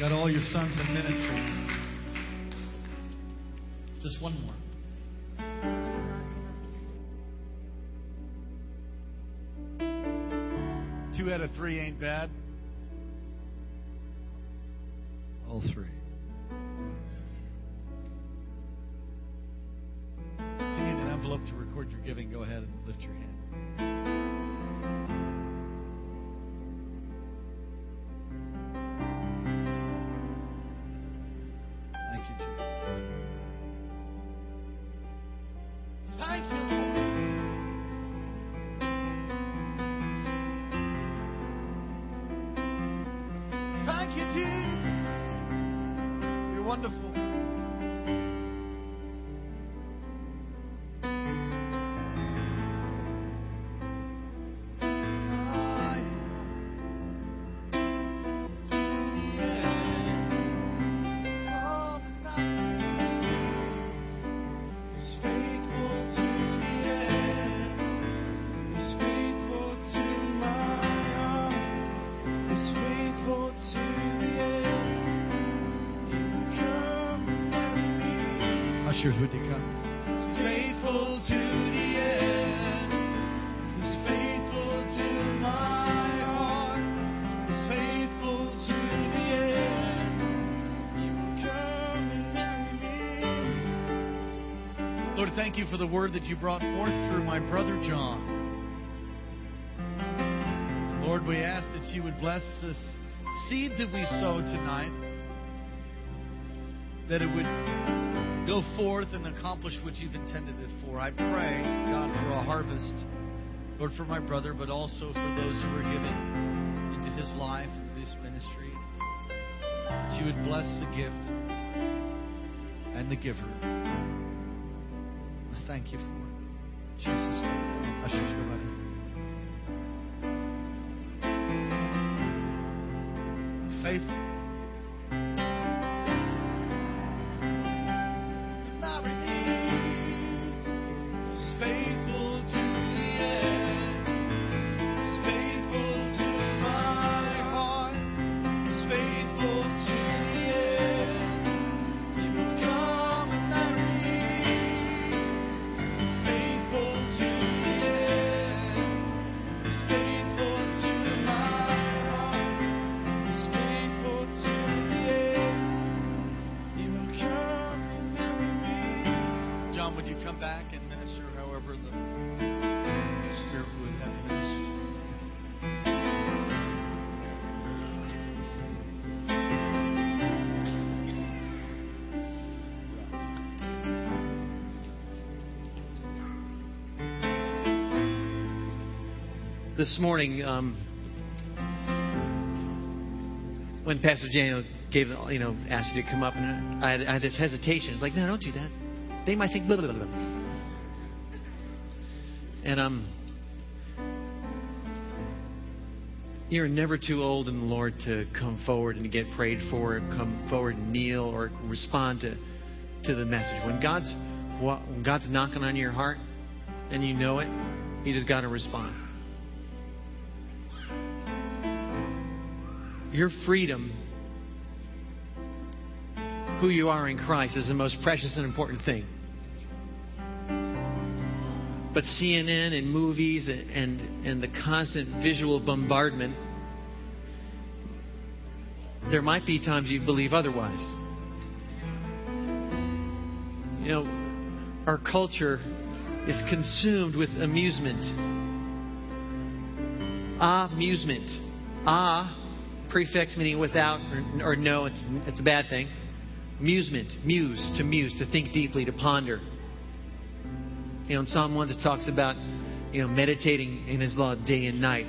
got all your sons in ministry. Just one more. Two out of three ain't bad. All three. Record your giving, go ahead and lift your hand. Ushers, would you come? Faithful to the end. He's faithful to my heart. He's faithful to the end. You come and marry me. Lord, thank you for the word that you brought forth through my brother John. Lord, we ask that you would bless this seed that we sow tonight, that it would go forth and accomplish what you've intended it for. I pray, God, for a harvest, Lord, for my brother, but also for those who are giving into his life and his ministry. that you would bless the gift and the giver. I thank you for it. Jesus' name. Ushers, go right ahead. Faithful. This morning, um, when Pastor Daniel gave, you know, asked you to come up, and I had, I had this hesitation. It's like, no, don't do that. They might think blah blah blah. And um, you're never too old in the Lord to come forward and get prayed for, come forward and kneel or respond to to the message. When God's when God's knocking on your heart and you know it, you just got to respond. Your freedom, who you are in Christ, is the most precious and important thing. But CNN and movies and, and, and the constant visual bombardment, there might be times you believe otherwise. You know, our culture is consumed with amusement. Amusement. Ah, prefix meaning without or, or no, it's, it's a bad thing. Amusement, muse, to muse, to think deeply, to ponder. You know, in Psalm 1 it talks about, you know, meditating in His law day and night.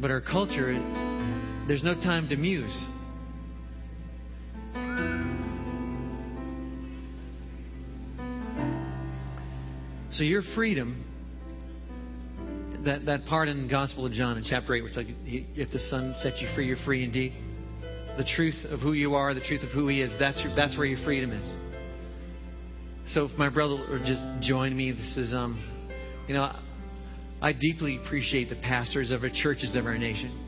But our culture, there's no time to muse. So your freedom, that, that part in the Gospel of John in chapter 8, which like, if the Son sets you free, you're free indeed. The truth of who you are, the truth of who He is, that's, your, that's where your freedom is. So if my brother would just join me, this is, um, you know, I deeply appreciate the pastors of our churches of our nation.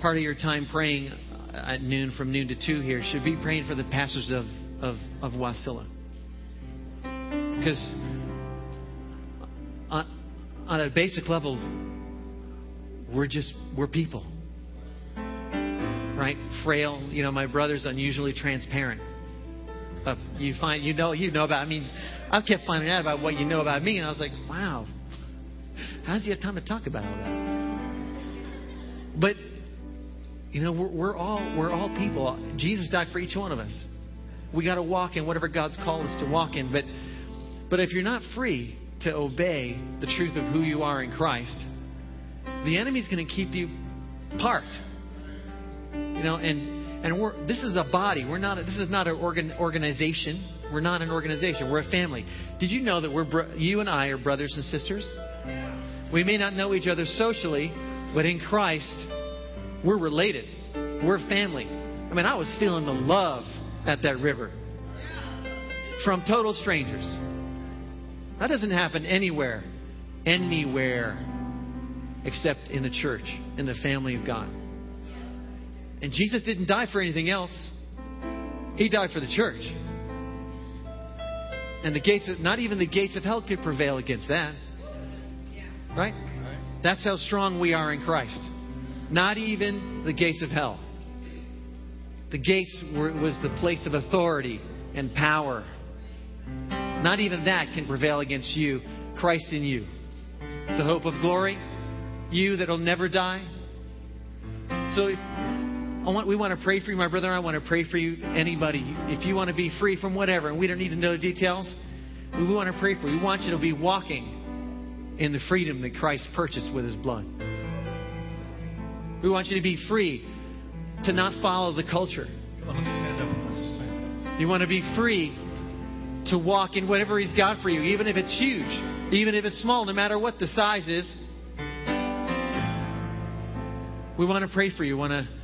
Part of your time praying at noon, from noon to 2 here, should be praying for the pastors of, of, of Wasilla. Because on a basic level, we're just, we're people. Right? Frail. You know, my brother's unusually transparent. Uh, you find, you know, you know about, I mean, I kept finding out about what you know about me, and I was like, wow, how does he have time to talk about all that? But, you know, we're, we're all, we're all people. Jesus died for each one of us. We got to walk in whatever God's called us to walk in. But, but if you're not free to obey the truth of who you are in Christ, the enemy's going to keep you parked. You know, and and we're this is a body. We're not. A, this is not an organ, organization. We're not an organization. We're a family. Did you know that we're bro- you and I are brothers and sisters? We may not know each other socially, but in Christ, we're related. We're family. I mean, I was feeling the love at that river from total strangers. That doesn't happen anywhere, anywhere, except in the church, in the family of God. And Jesus didn't die for anything else. He died for the church. And the gates of, not even the gates of hell could prevail against that. Right? That's how strong we are in Christ. Not even the gates of hell. The gates were, was the place of authority and power. Not even that can prevail against you. Christ in you. The hope of glory. You that'll never die. So if, I want, we want to pray for you, my brother. I want to pray for you, anybody. If you want to be free from whatever, and we don't need to know the details, we want to pray for you. We want you to be walking in the freedom that Christ purchased with his blood. We want you to be free to not follow the culture. Come on, let's stand up and let's. You want to be free to walk in whatever He's got for you, even if it's huge, even if it's small, no matter what the size is. We want to pray for you. We want to.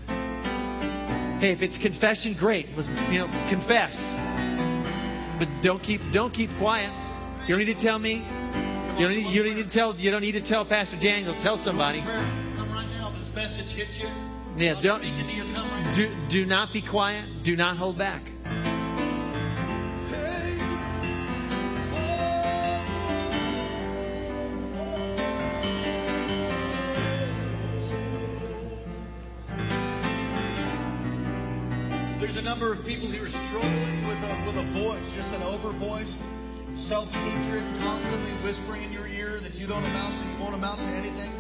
Hey, if it's confession, great. Let's you know confess, but don't keep don't keep quiet. You don't need to tell me. You don't need, you don't need to tell you don't need to tell Pastor Daniel. Tell somebody. Come right now. This message hit you. Yeah, don't speaking to you. Come right now. do do not be quiet. Do not hold back. Voice, self hatred, constantly whispering in your ear that you don't amount to, you won't amount to anything.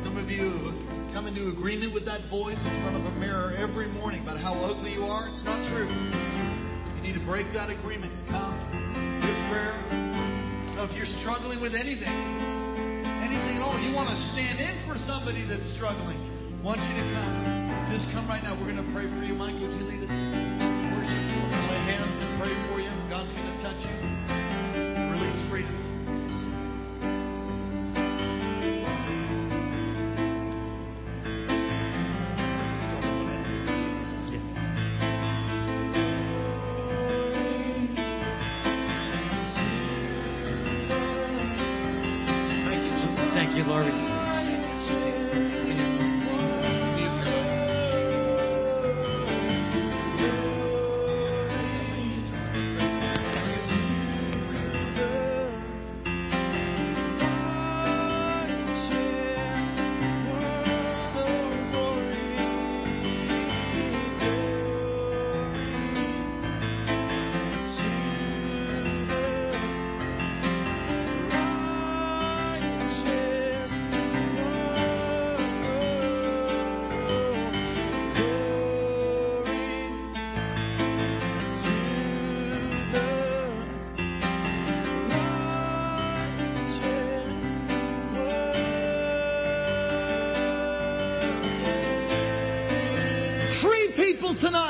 Some of you come into agreement with that voice in front of a mirror every morning about how ugly you are. It's not true. You need to break that agreement. Come, get prayer. Now, if you're struggling with anything, anything at all, you want to stand in for somebody that's struggling, I want you to come. Just come right now. We're going to pray for you. Mike, would you lead us tonight.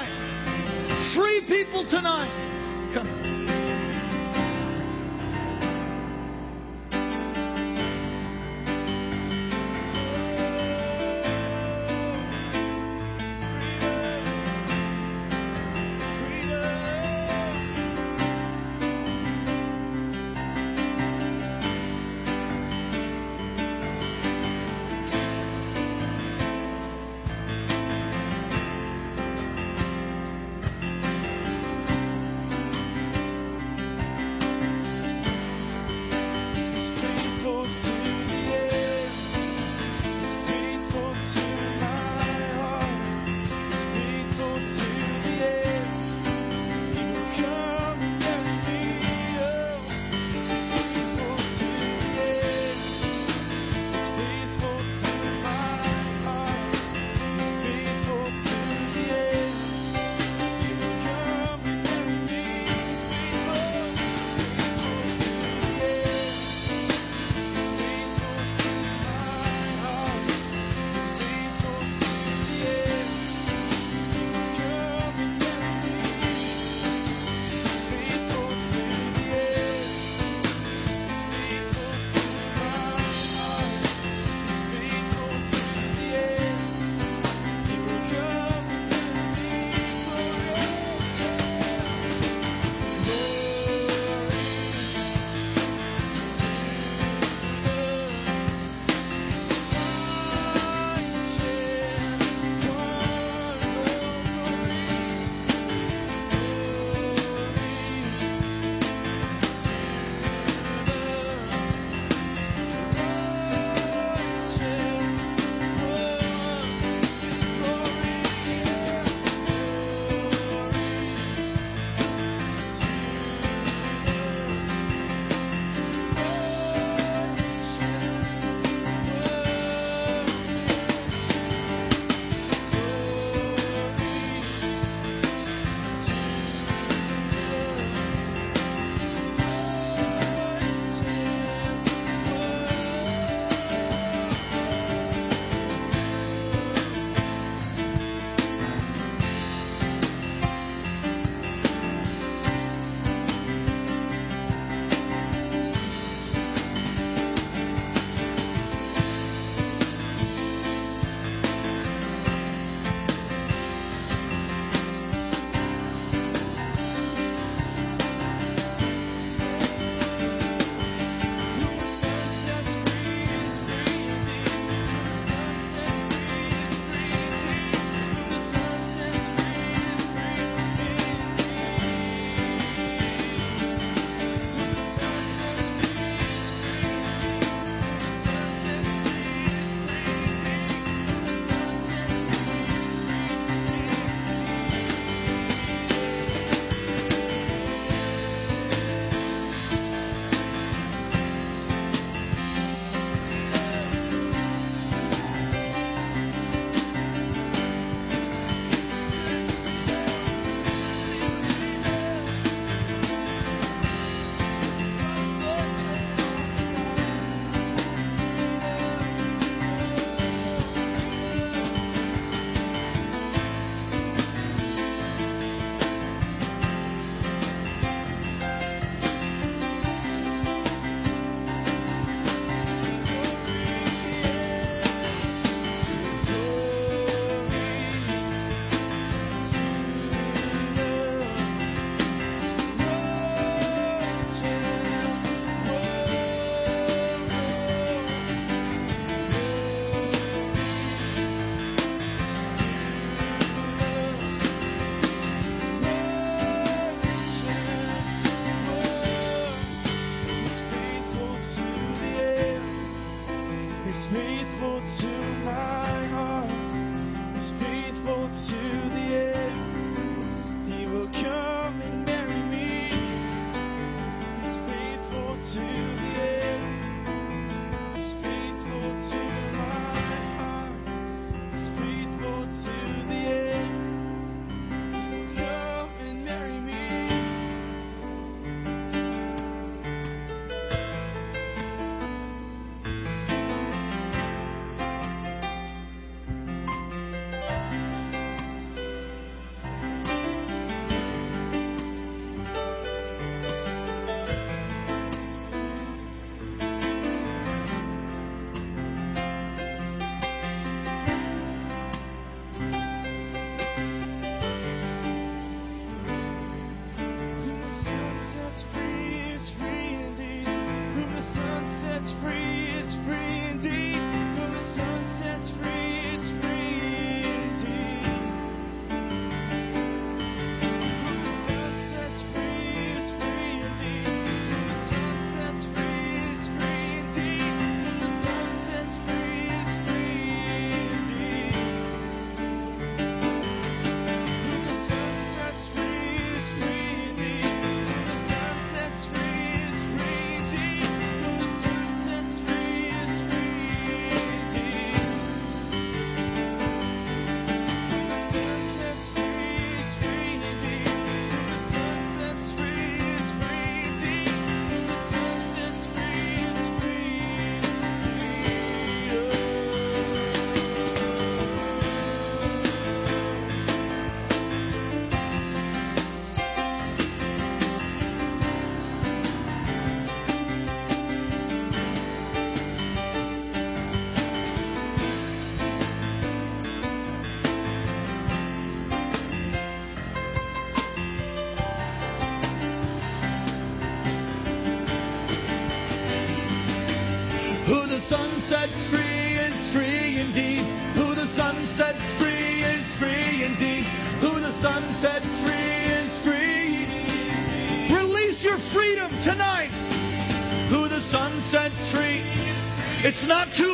Not too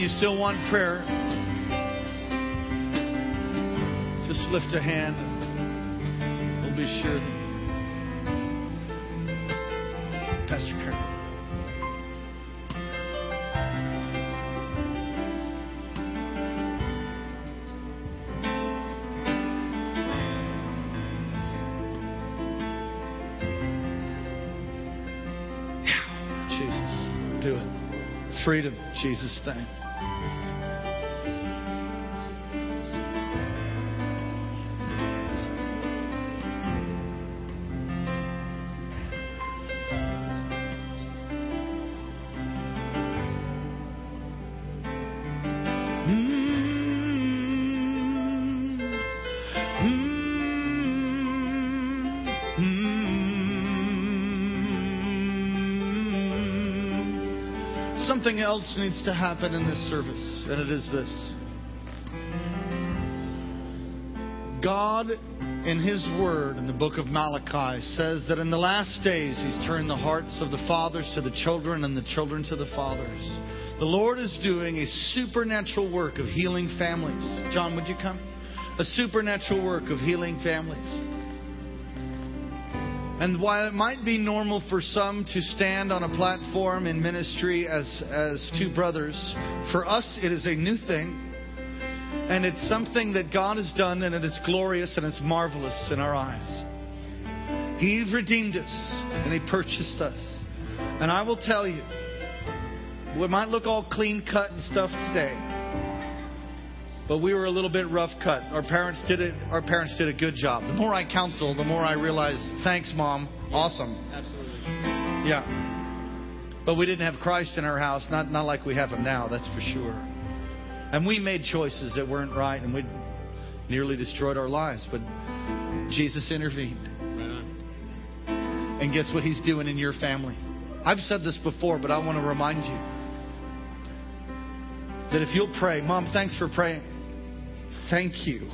you still want prayer, just lift a hand. We'll be sure. Pastor Karen. Jesus, do it. Freedom, Jesus' name. Else needs to happen in this service, and it is this. God, in His Word, in the book of Malachi, says that in the last days He's turned the hearts of the fathers to the children and the children to the fathers. The Lord is doing a supernatural work of healing families. John, would you come? A supernatural work of healing families. And while it might be normal for some to stand on a platform in ministry as, as two brothers, for us it is a new thing. And it's something that God has done, and it is glorious and it's marvelous in our eyes. He redeemed us, and He purchased us. And I will tell you, we might look all clean cut and stuff today, but we were a little bit rough cut. Our parents did it. Our parents did a good job. The more I counsel, the more I realize, thanks, mom, awesome. Absolutely. Yeah. But we didn't have Christ in our house, not not like we have him now, that's for sure. And we made choices that weren't right and we nearly destroyed our lives, but Jesus intervened. Right on. And guess what he's doing in your family? I've said this before, but I want to remind you that if you'll pray, Mom, thanks for praying. Thank you.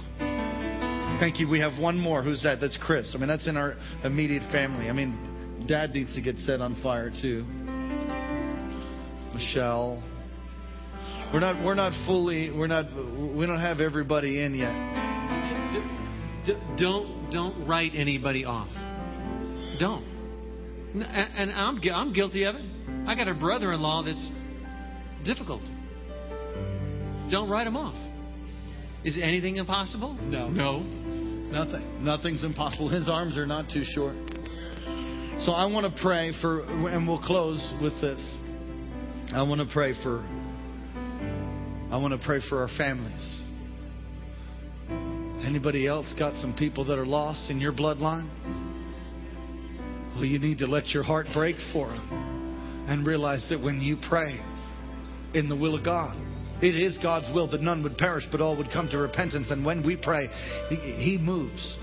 Thank you. We have one more. Who's that? That's Chris. I mean, that's in our immediate family. I mean, Dad needs to get set on fire too. Michelle. We're not. We're not fully. We're not. We don't have everybody in yet. Don't don't write anybody off. Don't. And I'm I'm guilty of it. I got a brother-in-law that's difficult. Don't write him off. Is anything impossible? No. No. Nothing. Nothing's impossible. His arms are not too short. So I want to pray for, and we'll close with this. I want to pray for I want to pray for our families. Anybody else got some people that are lost in your bloodline? Well, you need to let your heart break for them and realize that when you pray in the will of God, it is God's will that none would perish, but all would come to repentance. And when we pray, He, moves,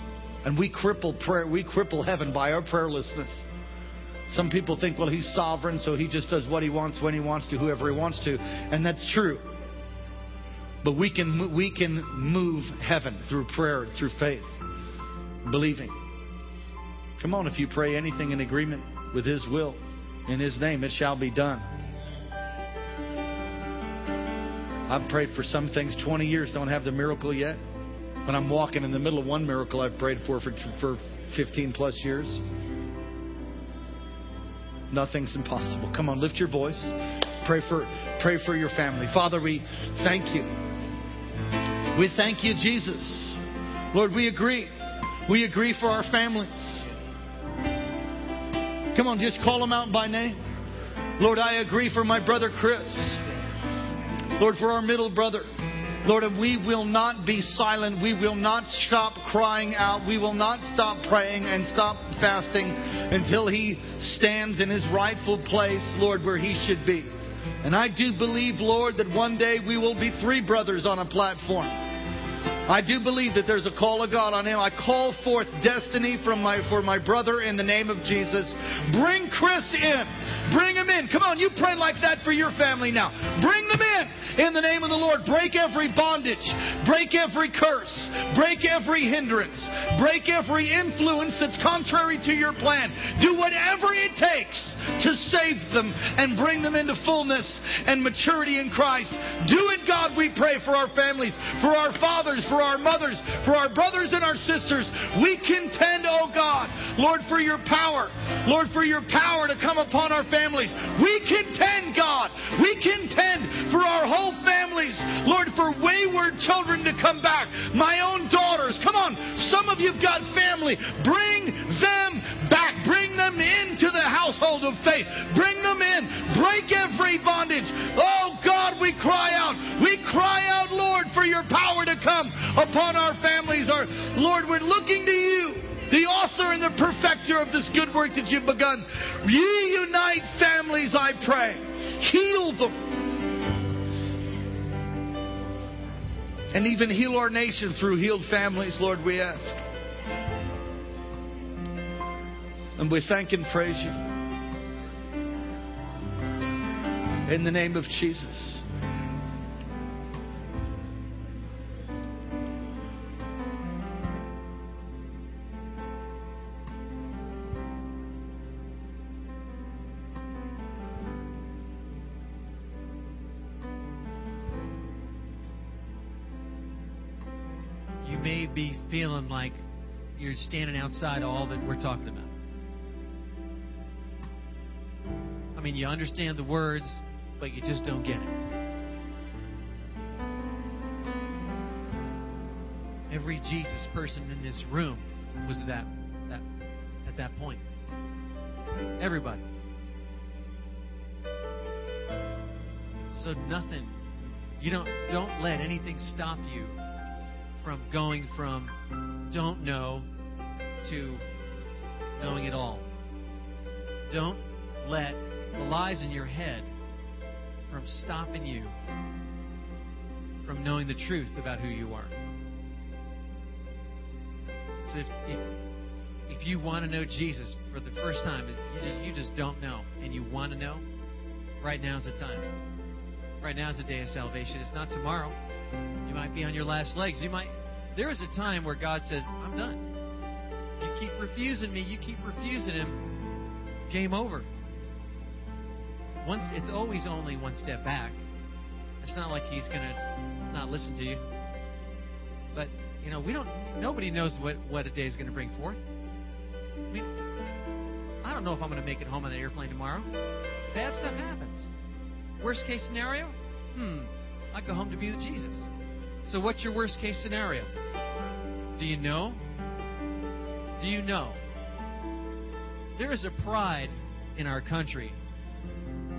and we cripple prayer. We cripple heaven by our prayerlessness. Some people think, well, He's sovereign, so He just does what He wants when He wants to, whoever He wants to, and that's true. But we can we can move heaven through prayer, through faith, believing. Come on, if you pray anything in agreement with His will, in His name, it shall be done. I've prayed for some things 20 years, don't have the miracle yet. But I'm walking in the middle of one miracle I've prayed for for, for 15 plus years. Nothing's impossible. Come on, lift your voice. Pray for, pray for your family. Father, we thank you. We thank you, Jesus. Lord, we agree. We agree for our families. Come on, just call them out by name. Lord, I agree for my brother Chris. Lord, for our middle brother. Lord, and we will not be silent. We will not stop crying out. We will not stop praying and stop fasting until he stands in his rightful place, Lord, where he should be. And I do believe, Lord, that one day we will be three brothers on a platform. I do believe that there's a call of God on him. I call forth destiny from my for my brother in the name of Jesus. Bring Chris in. Bring him in. Come on, you pray like that for your family now. Bring them in in the name of the Lord. Break every bondage. Break every curse. Break every hindrance. Break every influence that's contrary to your plan. Do whatever it takes to save them and bring them into fullness and maturity in Christ. Do it, God, we pray for our families, for our fathers, for our mothers, for our brothers and our sisters. We contend, oh God, Lord, for your power. Lord, for your power to come upon our families. We contend, God. We contend for our whole families. Lord, for wayward children to come back. My own daughters. Come on. Some of you've got family. Bring them back. Bring them into the household of faith. Bring them in. Break every bondage. Oh God, we cry out. We cry out, Lord, for your power to come upon our families. Our Lord, we're looking to you the author and the perfecter of this good work that you've begun. Reunite families, I pray. Heal them. And even heal our nation through healed families, Lord, we ask. And we thank and praise you. In the name of Jesus. Like you're standing outside all that we're talking about. I mean, you understand the words, but you just don't get it. Every Jesus person in this room was that, that at that point. Everybody. So nothing. You don't don't let anything stop you from going from don't know to knowing it all. Don't let the lies in your head from stopping you from knowing the truth about who you are. So if, if, if you want to know Jesus for the first time, you just, you just don't know, and you want to know, right now is the time. Right now is the day of salvation. It's not tomorrow. You might be on your last legs. You might. There is a time where God says, "I'm done. You keep refusing me. You keep refusing Him. Game over." Once it's always only one step back. It's not like He's gonna not listen to you. But you know, we don't. Nobody knows what what a day is to bring forth. I mean, I don't know if I'm to make it home on the airplane tomorrow. Bad stuff happens. Worst case scenario? Hmm. I go home to be with Jesus. So, what's your worst case scenario? Do you know? Do you know? There is a pride in our country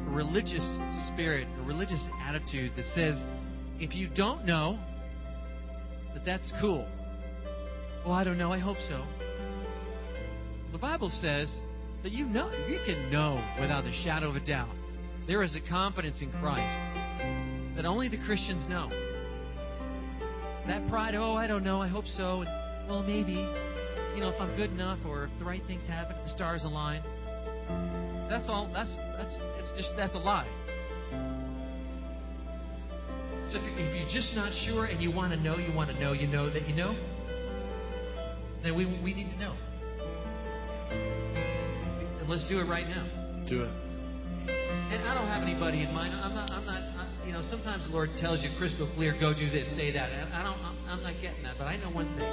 a religious spirit, a religious attitude that says, if you don't know, that that's cool. Well, I don't know. I hope so. The Bible says that you know, you can know without a shadow of a doubt. There is a confidence in Christ that only the Christians know. That pride, oh, I don't know, I hope so, and well, maybe, you know, if I'm good enough, or if the right things happen, if the stars align. That's all. That's that's it's just that's a lie. So if, if you're just not sure and you want to know, you want to know, you know that you know, then we we need to know. And let's do it right now. Do it. And I don't have anybody in mind. I'm not. I'm you know, sometimes the Lord tells you crystal clear, go do this, say that. I don't. I'm, not getting that. But I know one thing.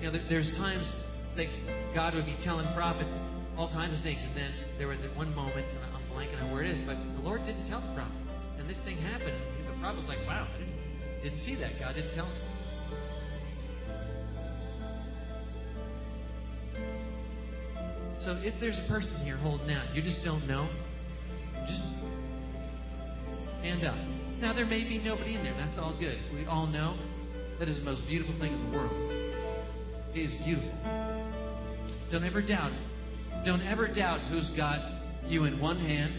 You know, there, there's times that God would be telling prophets all kinds of things, and then there was at one moment, and I'm blanking on where it is, but the Lord didn't tell the prophet, and this thing happened. And the prophet was like, "Wow, I didn't, didn't see that. God didn't tell me." So if there's a person here holding out, you just don't know, just hand up. Uh, now there may be nobody in there. That's all good. We all know that is the most beautiful thing in the world. It is beautiful. Don't ever doubt. Don't ever doubt who's got you in one hand.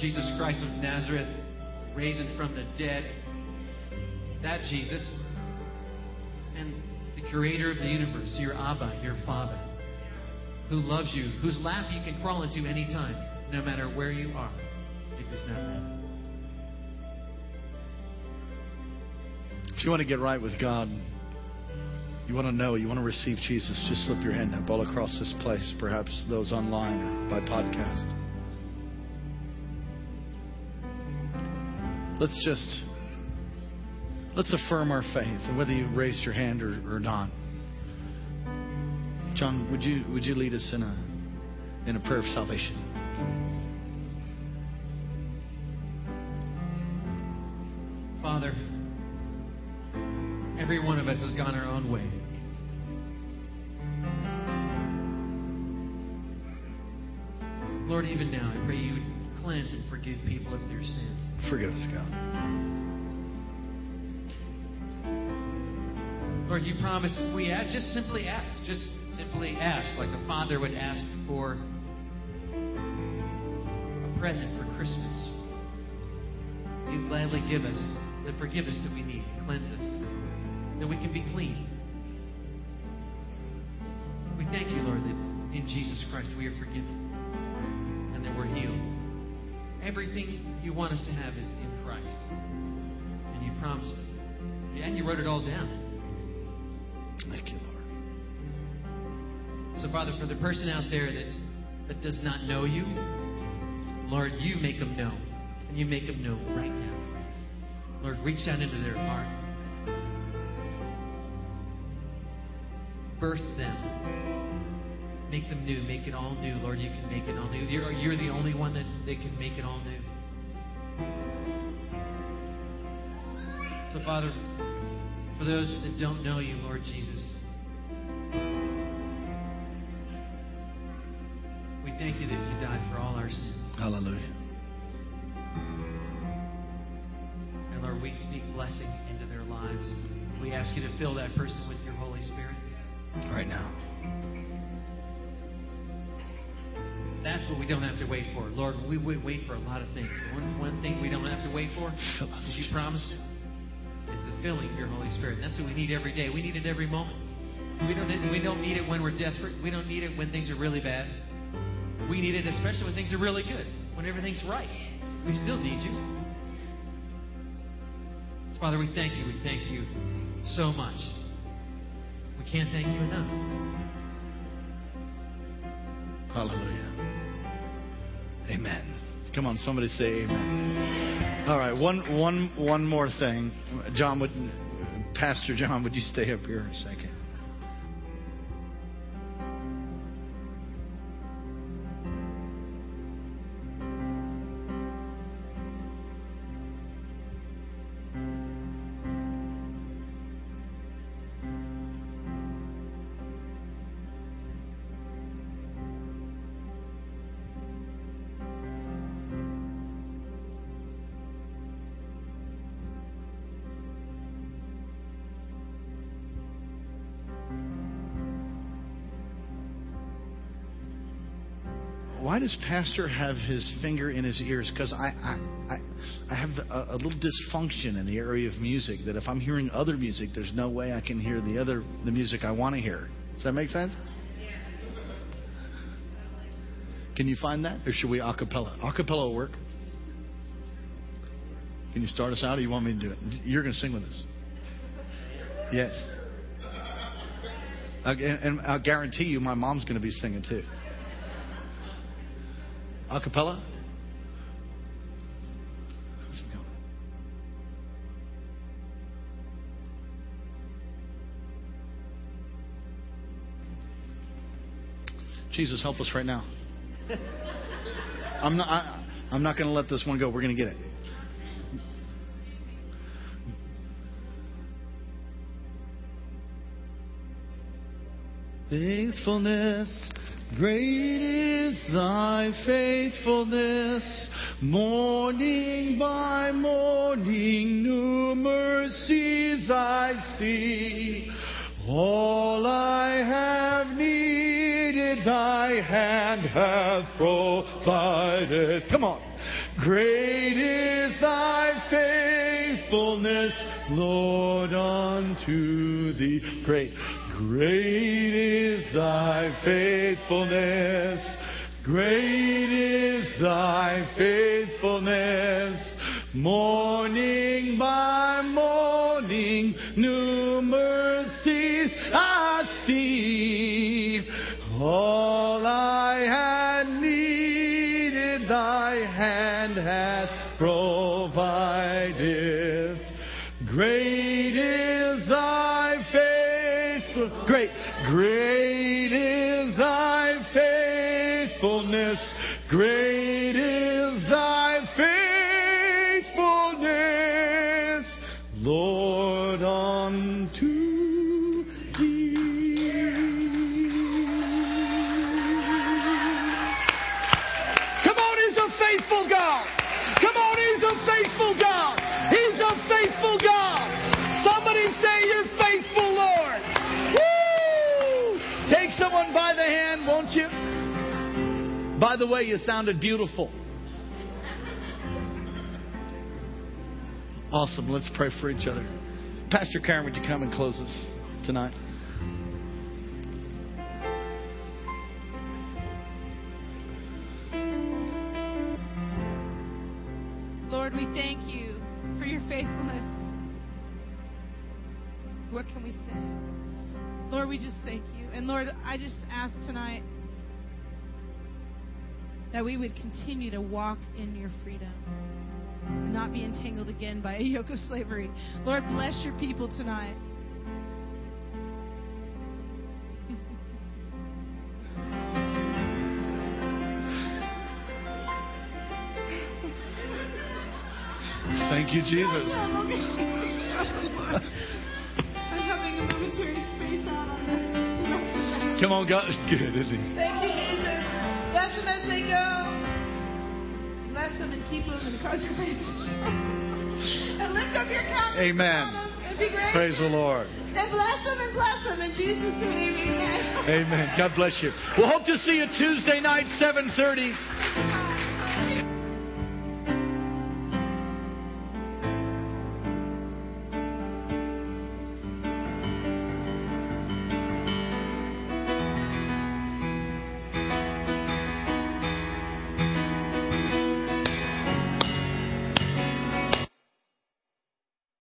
Jesus Christ of Nazareth, raised from the dead. That Jesus. And the creator of the universe, your Abba, your Father who loves you, whose lap you can crawl into anytime, no matter where you are. It does not matter. If you want to get right with God, you want to know, you want to receive Jesus, just slip your hand up all across this place, perhaps those online or by podcast. Let's just let's affirm our faith, and whether you raised your hand or, or not. John, would you would you lead us in a in a prayer of salvation? Father, every one of us has gone our own way. Lord, even now, I pray you would cleanse and forgive people of their sins. Forgive us, God. Lord, you promise if we ask, just simply ask. Just simply ask, like a father would ask for a present for Christmas. You gladly give us the forgiveness that we need, cleanse us, that we can be clean. We thank you, Lord, that in Jesus Christ we are forgiven and that we're healed. Everything you want us to have is in Christ. And you promised it. And you wrote it all down. Thank you, Lord. So, Father, for the person out there that, that does not know you, Lord, you make them know. And you make them know right now. Lord, reach down into their heart. Birth them. Make them new. Make it all new. Lord, you can make it all new. You're, you're the only one that, that can make it all new. So, Father, for those that don't know you, Lord Jesus, we thank you that you died for all our sins. Hallelujah. And Lord, we speak blessing into their lives. We ask you to fill that person with your. Right now. That's what we don't have to wait for. Lord, we wait wait for a lot of things. One, one thing we don't have to wait for, as you promised, is the filling of your Holy Spirit. That's what we need every day. We need it every moment. We don't, we don't need it when we're desperate. We don't need it when things are really bad. We need it especially when things are really good, when everything's right. We still need you. So, Father, we thank you. We thank you so much. We can't thank you enough. Hallelujah. Amen. Come on, somebody say amen. All right, one, one, one more thing. John, would, Pastor John, would you stay up here a second? Does Pastor have his finger in his ears? Because I, I, I, I have a, a little dysfunction in the area of music that if I'm hearing other music, there's no way I can hear the other the music I want to hear. Does that make sense? Can you find that, or should we acapella? Acapella will work. Can you start us out, or you want me to do it? You're going to sing with us. Yes. I- And I'll guarantee you, my mom's going to be singing too. Acapella. Let's. Jesus, help us right now. I'm not. I, I'm not going to let this one go. We're going to get it. Faithfulness, great is thy faithfulness. Morning by morning, new mercies I see. All I have needed, thy hand hath provided. Come on. Great is thy faithfulness, Lord, unto thee. Great. Great is thy faithfulness. Great is thy faithfulness. Morning by the way, you sounded beautiful. Awesome. Let's pray for each other. Pastor Karen, would you come and close us tonight? Continue to walk in your freedom and not be entangled again by a yoke of slavery. Lord, bless your people tonight. Thank you, Jesus. I'm having a momentary space out on this. Come on, God. Good, isn't he? Bless them and keep them and cause your face to shine. And lift up your countenance Amen. and be gracious. Praise the Lord. And bless them and bless them in Jesus' name. Amen. Amen. God bless you. We'll hope to see you Tuesday night, 7:30.